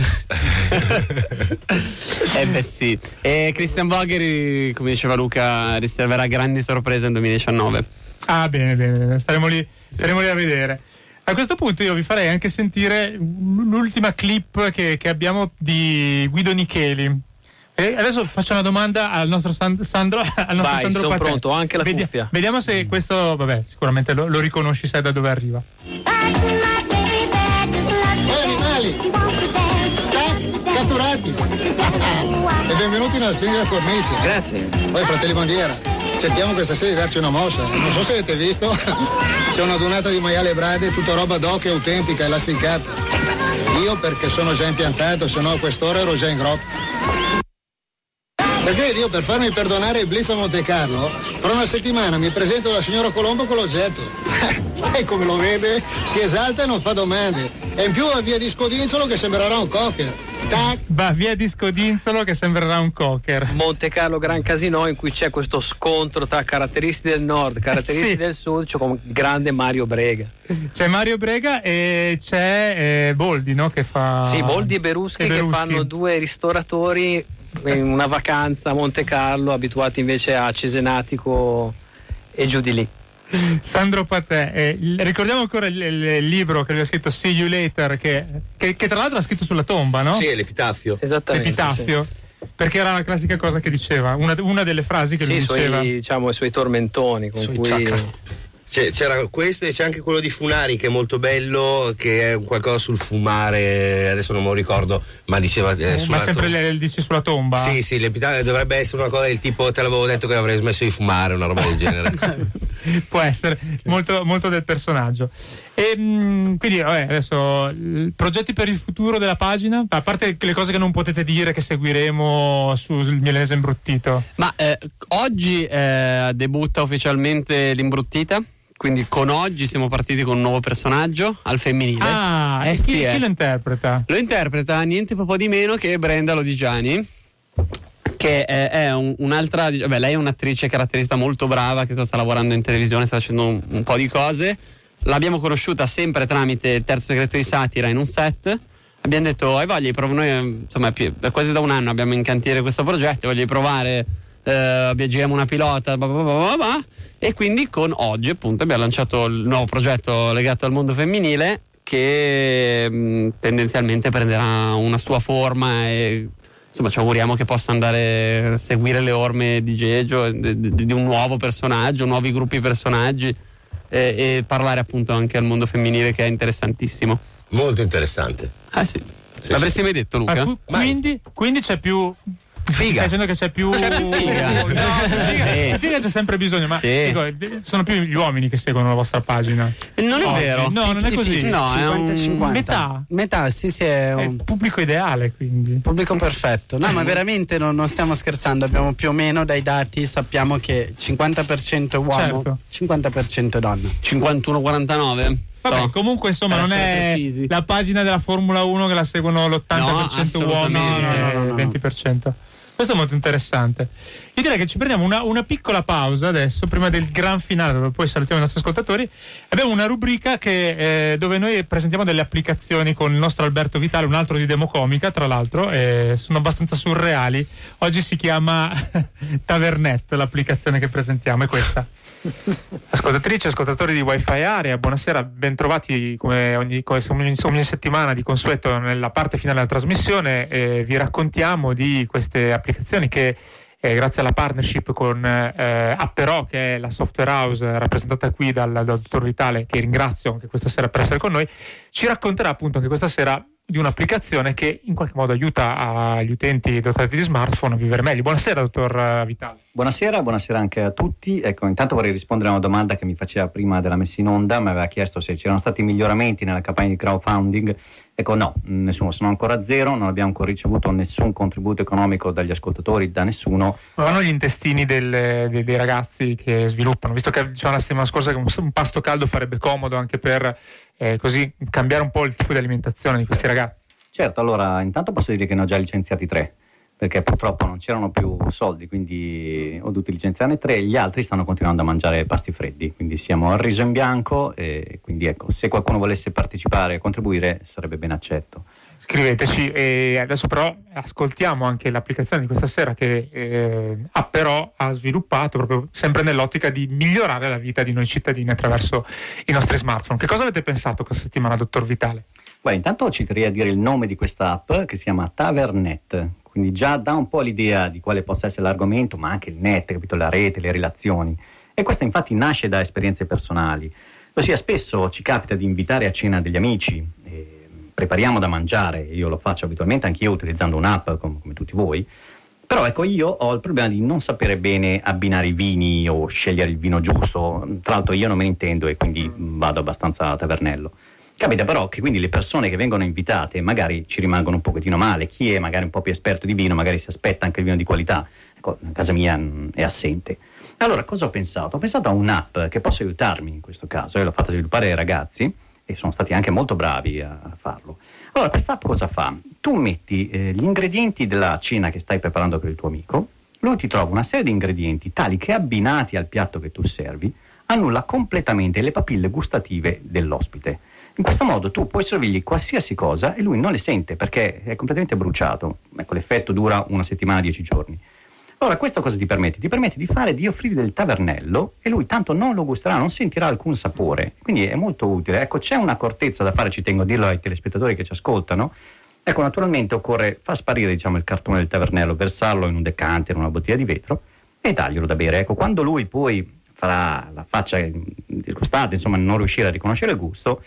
eh beh sì. E Christian Vogheri, come diceva Luca, riserverà grandi sorprese nel 2019. Ah, bene, bene, bene. Staremo lì, staremo lì a vedere. A questo punto io vi farei anche sentire l'ultima clip che, che abbiamo di Guido Nicheli. E adesso faccio una domanda al nostro San- Sandro. [LAUGHS] Al nostro Vai, Sandro sono Patè. pronto, anche la Vedi- cuffia. Vediamo se questo, vabbè, sicuramente lo, lo riconosci, sai da dove arriva. Eh? Catturati! [LAUGHS] e benvenuti nella splendida cornice. Grazie. Poi fratelli bandiera, cerchiamo questa sera di darci una mossa. Non so se avete visto, [LAUGHS] c'è una donata di maiale brade, tutta roba d'occhio autentica, elasticata. Io perché sono già impiantato, se no a quest'ora ero già in groppa. Perché vedi, io per farmi perdonare il blitz a Monte Carlo, fra una settimana mi presento alla signora Colombo con l'oggetto. [LAUGHS] e come lo vede, si esalta e non fa domande. E in più va via di scodinzolo che sembrerà un cocker. Tac. Va via di Scodinzolo che sembrerà un cocker. Monte Carlo Gran Casino in cui c'è questo scontro tra caratteristiche del nord, caratteristiche Sì. del sud, c'è come grande Mario Brega. C'è Mario Brega e c'è eh, Boldi, no? Che fa. Sì, Boldi e Beruschi, e Beruschi. che fanno due ristoratori in una vacanza a Monte Carlo, abituati invece a Cesenatico e giù di lì. Sandro Patè, eh, ricordiamo ancora il, il libro che aveva scritto See You Later, che, che- che tra l'altro ha scritto sulla tomba, no? Sì, l'epitafio. Esattamente. L'epitafio. Perché era la classica cosa che diceva, una, una delle frasi che Sì, lui diceva. suoi, diciamo, i suoi tormentoni con Sui cui... chakra. C'è- c'era questo e c'è anche quello di Funari che è molto bello, che è un qualcosa sul fumare, adesso non me lo ricordo, ma diceva... eh, Eh, ma sempre le, le dici sulla tomba? Sì, sì, l'epitafio dovrebbe essere una cosa del tipo te l'avevo detto che avrei smesso di fumare, una roba del genere. [LAUGHS] Può essere molto, molto del personaggio. E, mh, quindi, vabbè, adesso progetti per il futuro della pagina, a parte le cose che non potete dire che seguiremo sul milanese imbruttito. Ma eh, oggi eh, debutta ufficialmente l'imbruttita. Quindi con oggi siamo partiti con un nuovo personaggio al femminile. Ah, Eh e chi, sì, chi eh. lo interpreta? Lo interpreta niente po' di meno che Brenda Lodigiani. Che è, è un- un'altra. Vabbè, lei è un'attrice caratterista molto brava che sta lavorando in televisione, sta facendo un, un po' di cose. L'abbiamo conosciuta sempre tramite il terzo segreto di satira in un set. Abbiamo detto, hai voglia di provare? Noi, eh, insomma, più- quasi da un anno abbiamo in cantiere questo progetto, voglio provare. Eh, giriamo una pilota, bla bla bla bla bla, e quindi con oggi, appunto, abbiamo lanciato il nuovo progetto legato al mondo femminile che mh, tendenzialmente prenderà una sua forma e insomma ci auguriamo che possa andare a seguire le orme di Gegio, di, di- di un nuovo personaggio, nuovi gruppi personaggi e, e parlare appunto anche al mondo femminile che è interessantissimo. Molto interessante. Ah sì. L'avresti mai detto Luca? Ah, qu- quindi, quindi c'è più Stai dicendo che c'è più. C'è più figa. No, figa, Sì. figa c'è sempre bisogno, ma Sì. dico, sono più gli uomini che seguono la vostra pagina. Non è Oggi. vero. No, non è 50-50. così. No, è un 50-50. Metà. Metà, sì, sì, è un pubblico ideale, quindi. pubblico perfetto. No, ma veramente non, non stiamo scherzando, abbiamo più o meno dai dati, sappiamo che 50% uomo, Certo. 50% donna. 51-49? Vabbè, comunque insomma non è precisi. la pagina della Formula 1 che la seguono l'80% No, uomini e il 20%. Questo è molto interessante. Io direi che ci prendiamo una, una piccola pausa adesso, prima del gran finale, dove poi salutiamo i nostri ascoltatori. Abbiamo una rubrica che, eh, dove noi presentiamo delle applicazioni con il nostro Alberto Vitale, un altro di Democomica, tra l'altro, e sono abbastanza surreali. Oggi si chiama [LAUGHS] Tavernet, l'applicazione che presentiamo, è questa. Ascoltatrici, ascoltatori di Wi-Fi Area, buonasera, bentrovati come ogni, come ogni- ogni settimana di consueto nella parte finale della trasmissione. eh, vi raccontiamo di queste applicazioni che eh, grazie alla partnership con eh, Apperò, che è la software house rappresentata qui dal, dal dottor Vitale, che ringrazio anche questa sera per essere con noi, ci racconterà appunto anche questa sera di un'applicazione che in qualche modo aiuta agli utenti dotati di smartphone a vivere meglio. Buonasera, dottor eh, Vitale. Buonasera, buonasera anche a tutti. Ecco, intanto vorrei rispondere a una domanda che mi faceva prima della messa in onda, mi aveva chiesto se c'erano stati miglioramenti nella campagna di crowdfunding. Ecco, no, mh, nessuno, sono ancora a zero, non abbiamo ancora ricevuto nessun contributo economico dagli ascoltatori, da nessuno. Ma vanno gli intestini del- dei, dei ragazzi che sviluppano, visto che dicevamo la settimana scorsa che un, un pasto caldo farebbe comodo anche per eh, così cambiare un po' il tipo di alimentazione di questi ragazzi. Certo, allora intanto posso dire che ne ho già licenziati tre, perché purtroppo non c'erano più soldi, quindi ho dovuto licenziarne tre, gli altri stanno continuando a mangiare pasti freddi, quindi siamo al riso in bianco e quindi ecco, se qualcuno volesse partecipare e contribuire sarebbe ben accetto. Scriveteci e adesso però ascoltiamo anche l'applicazione di questa sera che eh, Apperò ha sviluppato proprio sempre nell'ottica di migliorare la vita di noi cittadini attraverso i nostri smartphone. Che cosa avete pensato questa settimana, dottor Vitale? Guarda, intanto ci terrei a dire il nome di questa app che si chiama Tavernet, quindi già dà un po' l'idea di quale possa essere l'argomento, ma anche il net, capito? la rete, le relazioni. E questa infatti nasce da esperienze personali. Ossia, spesso ci capita di invitare a cena degli amici, e prepariamo da mangiare, io lo faccio abitualmente anch'io utilizzando un'app come, come tutti voi, però ecco io ho il problema di non sapere bene abbinare i vini o scegliere il vino giusto, tra l'altro io non me ne intendo e quindi vado abbastanza a tavernello. Capita però che quindi le persone che vengono invitate magari ci rimangono un pochettino male, chi è magari un po' più esperto di vino magari si aspetta anche il vino di qualità, ecco, a casa mia mh, è assente. Allora cosa ho pensato? Ho pensato a un'app che possa aiutarmi in questo caso, io l'ho fatta sviluppare ai ragazzi e sono stati anche molto bravi a farlo. Allora, questa app cosa fa? Tu metti eh, gli ingredienti della cena che stai preparando per il tuo amico, lui ti trova una serie di ingredienti tali che abbinati al piatto che tu servi annulla completamente le papille gustative dell'ospite. In questo modo tu puoi servirgli qualsiasi cosa e lui non le sente perché è completamente bruciato. Ecco, l'effetto dura una settimana, dieci giorni. Allora, questo cosa ti permette? Ti permette di fare, di offrirgli del tavernello e lui tanto non lo gusterà, non sentirà alcun sapore. Quindi è molto utile. Ecco, c'è un'accortezza da fare, ci tengo a dirlo ai telespettatori che ci ascoltano. Ecco, naturalmente occorre far sparire, diciamo, il cartone del tavernello, versarlo in un decante, in una bottiglia di vetro e darglielo da bere. Ecco, quando lui poi farà la faccia disgustata, insomma, non riuscire a riconoscere il gusto,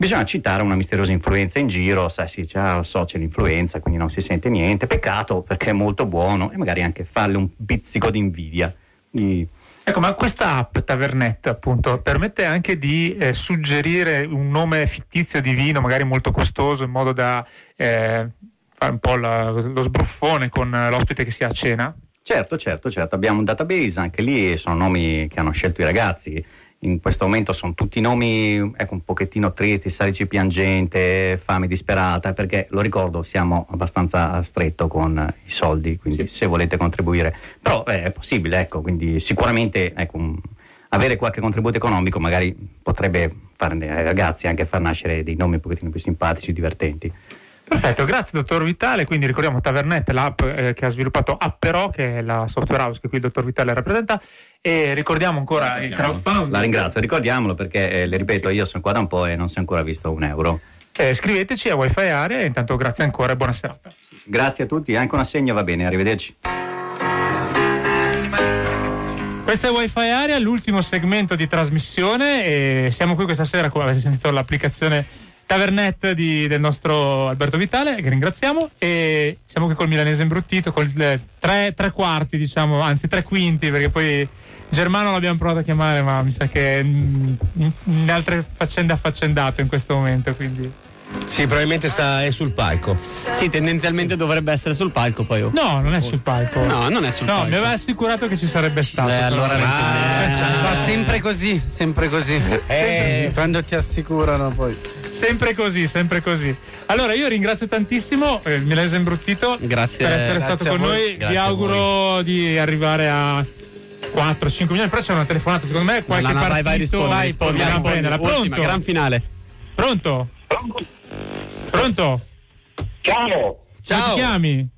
bisogna citare una misteriosa influenza in giro, sai sì, lo so, c'è l'influenza, quindi non si sente niente, peccato perché è molto buono e magari anche farle un pizzico di invidia. Di- Ecco, ma questa app Tavernet appunto permette anche di eh, suggerire un nome fittizio di vino, magari molto costoso, in modo da eh, fare un po' la- lo sbruffone con l'ospite che sia a cena. Certo, certo, certo, abbiamo un database, anche lì sono nomi che hanno scelto i ragazzi. In questo momento sono tutti nomi ecco, un pochettino tristi, salici piangente, fame disperata, perché lo ricordo, siamo abbastanza stretto con i soldi, quindi se volete contribuire. Però eh, è possibile, ecco, quindi sicuramente ecco, avere qualche contributo economico magari potrebbe fare ai ragazzi anche far nascere dei nomi un pochettino più simpatici, divertenti. Perfetto, grazie dottor Vitale. Quindi ricordiamo Tavernet, l'app eh, che ha sviluppato Apperò, che è la software house che qui il dottor Vitale rappresenta. E ricordiamo ancora il crowdfunding. La ringrazio, ricordiamolo perché, eh, le ripeto, io sono qua da un po' e non si è ancora visto un euro. Eh, scriveteci a Wi-Fi Area e intanto grazie ancora e buona serata. Grazie a tutti, anche un assegno va bene, arrivederci. Questa è Wi-Fi Area, l'ultimo segmento di trasmissione e siamo qui questa sera, come avete sentito l'applicazione Tavernet di- del nostro Alberto Vitale, che ringraziamo, e siamo qui col milanese imbruttito, col eh, tre, tre quarti, diciamo, anzi tre quinti, perché poi Germano l'abbiamo provato a chiamare, ma mi sa che mm, in, in altre faccende affaccendato in questo momento, quindi... Sì, probabilmente sta, è sul palco. Sì, tendenzialmente dovrebbe essere sul palco poi. oh. No, non è sul palco. No, non è sul No, palco. mi aveva assicurato che ci sarebbe stato. Eh, però. allora Ah, Ma sempre così, sempre così. Eh. Quando ti assicurano poi. Sempre così, sempre così. Allora, io ringrazio tantissimo eh, il Milese Imbruttito Grazie. per essere Grazie stato con voi. noi. Grazie Vi auguro di arrivare a 4-5 milioni. Però c'è una telefonata, secondo me. Qualche No, no, vai, partito vai, rispondi, vai, rispondi, a rispondi. prenderla. Ultima, Pronto? gran finale. Pronto? Pronto? Ciao. Come ti chiami?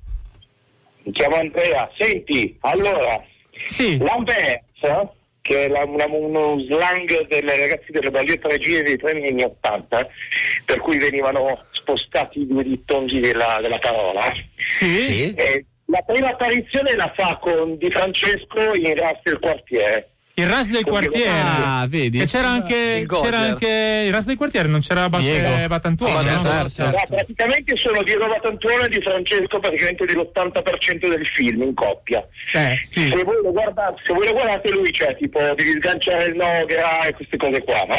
Mi chiamo Andrea. Senti, allora, sì. l'Anversa, che è la- una- uno slang delle ragazzi delle bagliette regine dei treni anni 80, per cui venivano spostati i due dittongi della, della parola. Sì. Eh, la prima apparizione la fa con Di Francesco in Ras del quartiere. Il RAS del quartiere. Ah, vedi? E c'era anche, Il c'era anche il RAS del quartiere, non c'era Bat- Diego. eh, Batantuono. Sì, no? certo. No, praticamente sono Diego Batantuono e Di Francesco praticamente dell'80% del film in coppia. Eh, sì. Se voi lo guardate, se voi lo guardate lui c'è tipo devi sganciare il Nogra e queste cose qua, no?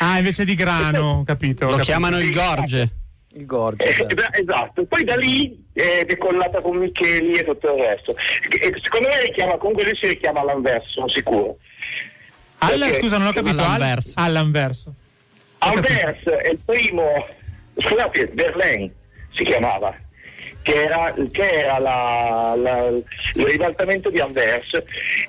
Ah, invece di grano, ho [LAUGHS] capito. Lo capito. chiamano il Gorge. Il Gorge. Eh, esatto, poi da lì è decollata con Micheli e tutto il resto. E secondo me chiama, comunque lui si richiama all'anverso, sono sicuro. Al- Perché- scusa, non ho capito. Al- All'anverso. All'anverso. Anvers è il primo, scusate, Verlaine si chiamava, che era, che era la- la- il ribaltamento di Anvers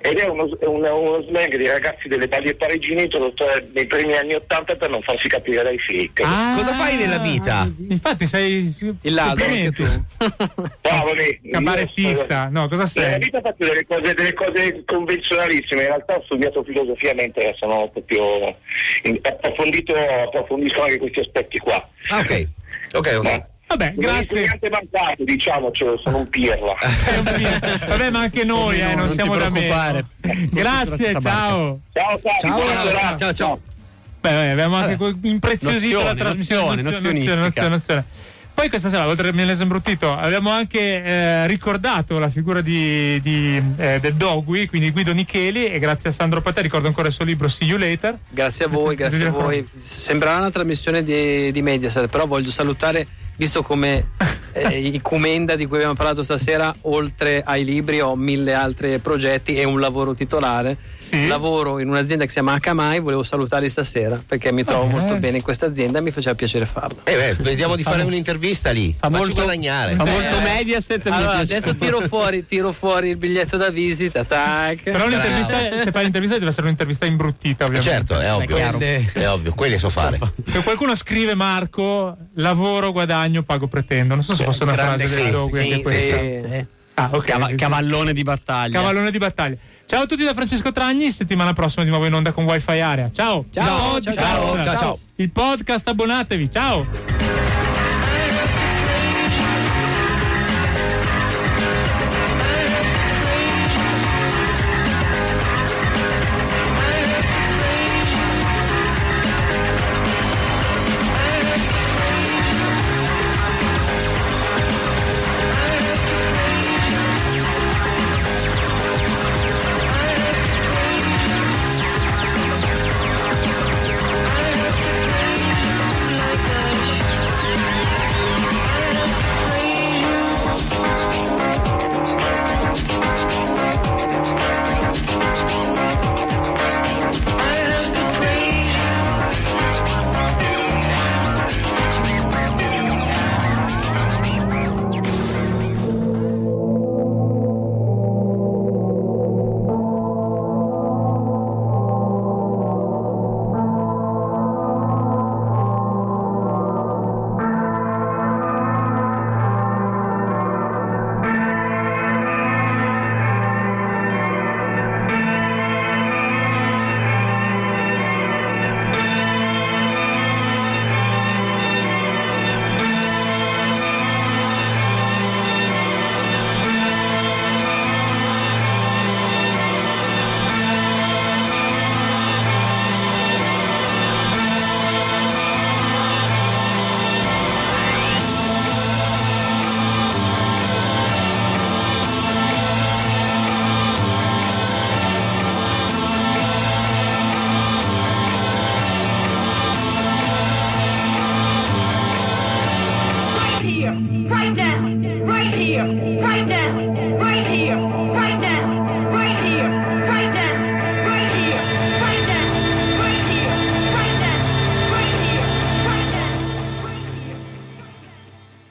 ed è uno, è un- uno slang dei ragazzi delle balie parigine introdotto nei primi anni Ottanta per non farsi capire dai fake. Cosa fai nella vita? Infatti sei Il ladro. [LAUGHS] Bravo lì. Cabarettista. No, cosa Nella sei? vita faccio delle cose, delle cose convenzionalissime, in realtà ho studiato filosofia mentre sono proprio approfondito, approfondisco anche questi aspetti qua. Ah, ok. Ok, ok. Vabbè, Sono un diciamocelo, [LAUGHS] sono un pirla. Vabbè, ma anche noi, eh, non, non siamo da preoccupare. meno. Grazie, ciao. Ciao, ciao. Ciao, ciao. Beh, vabbè, abbiamo anche co- impreziosito Nozione, la trasmissione. nozione, nozione, nozione. Poi questa sera, oltre al Milese Imbruttito, abbiamo anche eh, ricordato la figura di, di, eh, del Dogui, quindi Guido Nicheli, e grazie a Sandro Patè ricordo ancora il suo libro See You Later. Grazie a voi, grazie a voi. Sembrerà una trasmissione di, di Mediaset, però voglio salutare, visto come eh, i Comenda di cui abbiamo parlato stasera, oltre ai libri ho mille altri progetti e un lavoro titolare. Lavoro in un'azienda che si chiama Akamai, volevo salutarli stasera perché mi trovo Eh. molto bene in questa azienda e mi faceva piacere farlo. Eh beh, vediamo di fare un'intervista lì. Fa Facci molto- guadagnare. fa Eh. molto Mediaset mi Allora, adesso tiro fuori, tiro fuori il biglietto da visita, tac. Però l'intervista, se fai l'intervista deve essere un'intervista imbruttita, ovviamente. Certo, è ovvio. È ovvio, quelli so fare. Che qualcuno scrive Marco, lavoro, guadagno, pago, pretendo. Non so se fosse una frase del sì, Dogui sì, anche questa. sì. Ah, ok. Cava- cavallone di battaglia. Cavallone di battaglia. Ciao a tutti da Francesco Tragni, settimana prossima di nuovo in onda con Wifi Area. Ciao. Ciao, ciao, ciao, ciao, ciao. Il podcast abbonatevi. Ciao.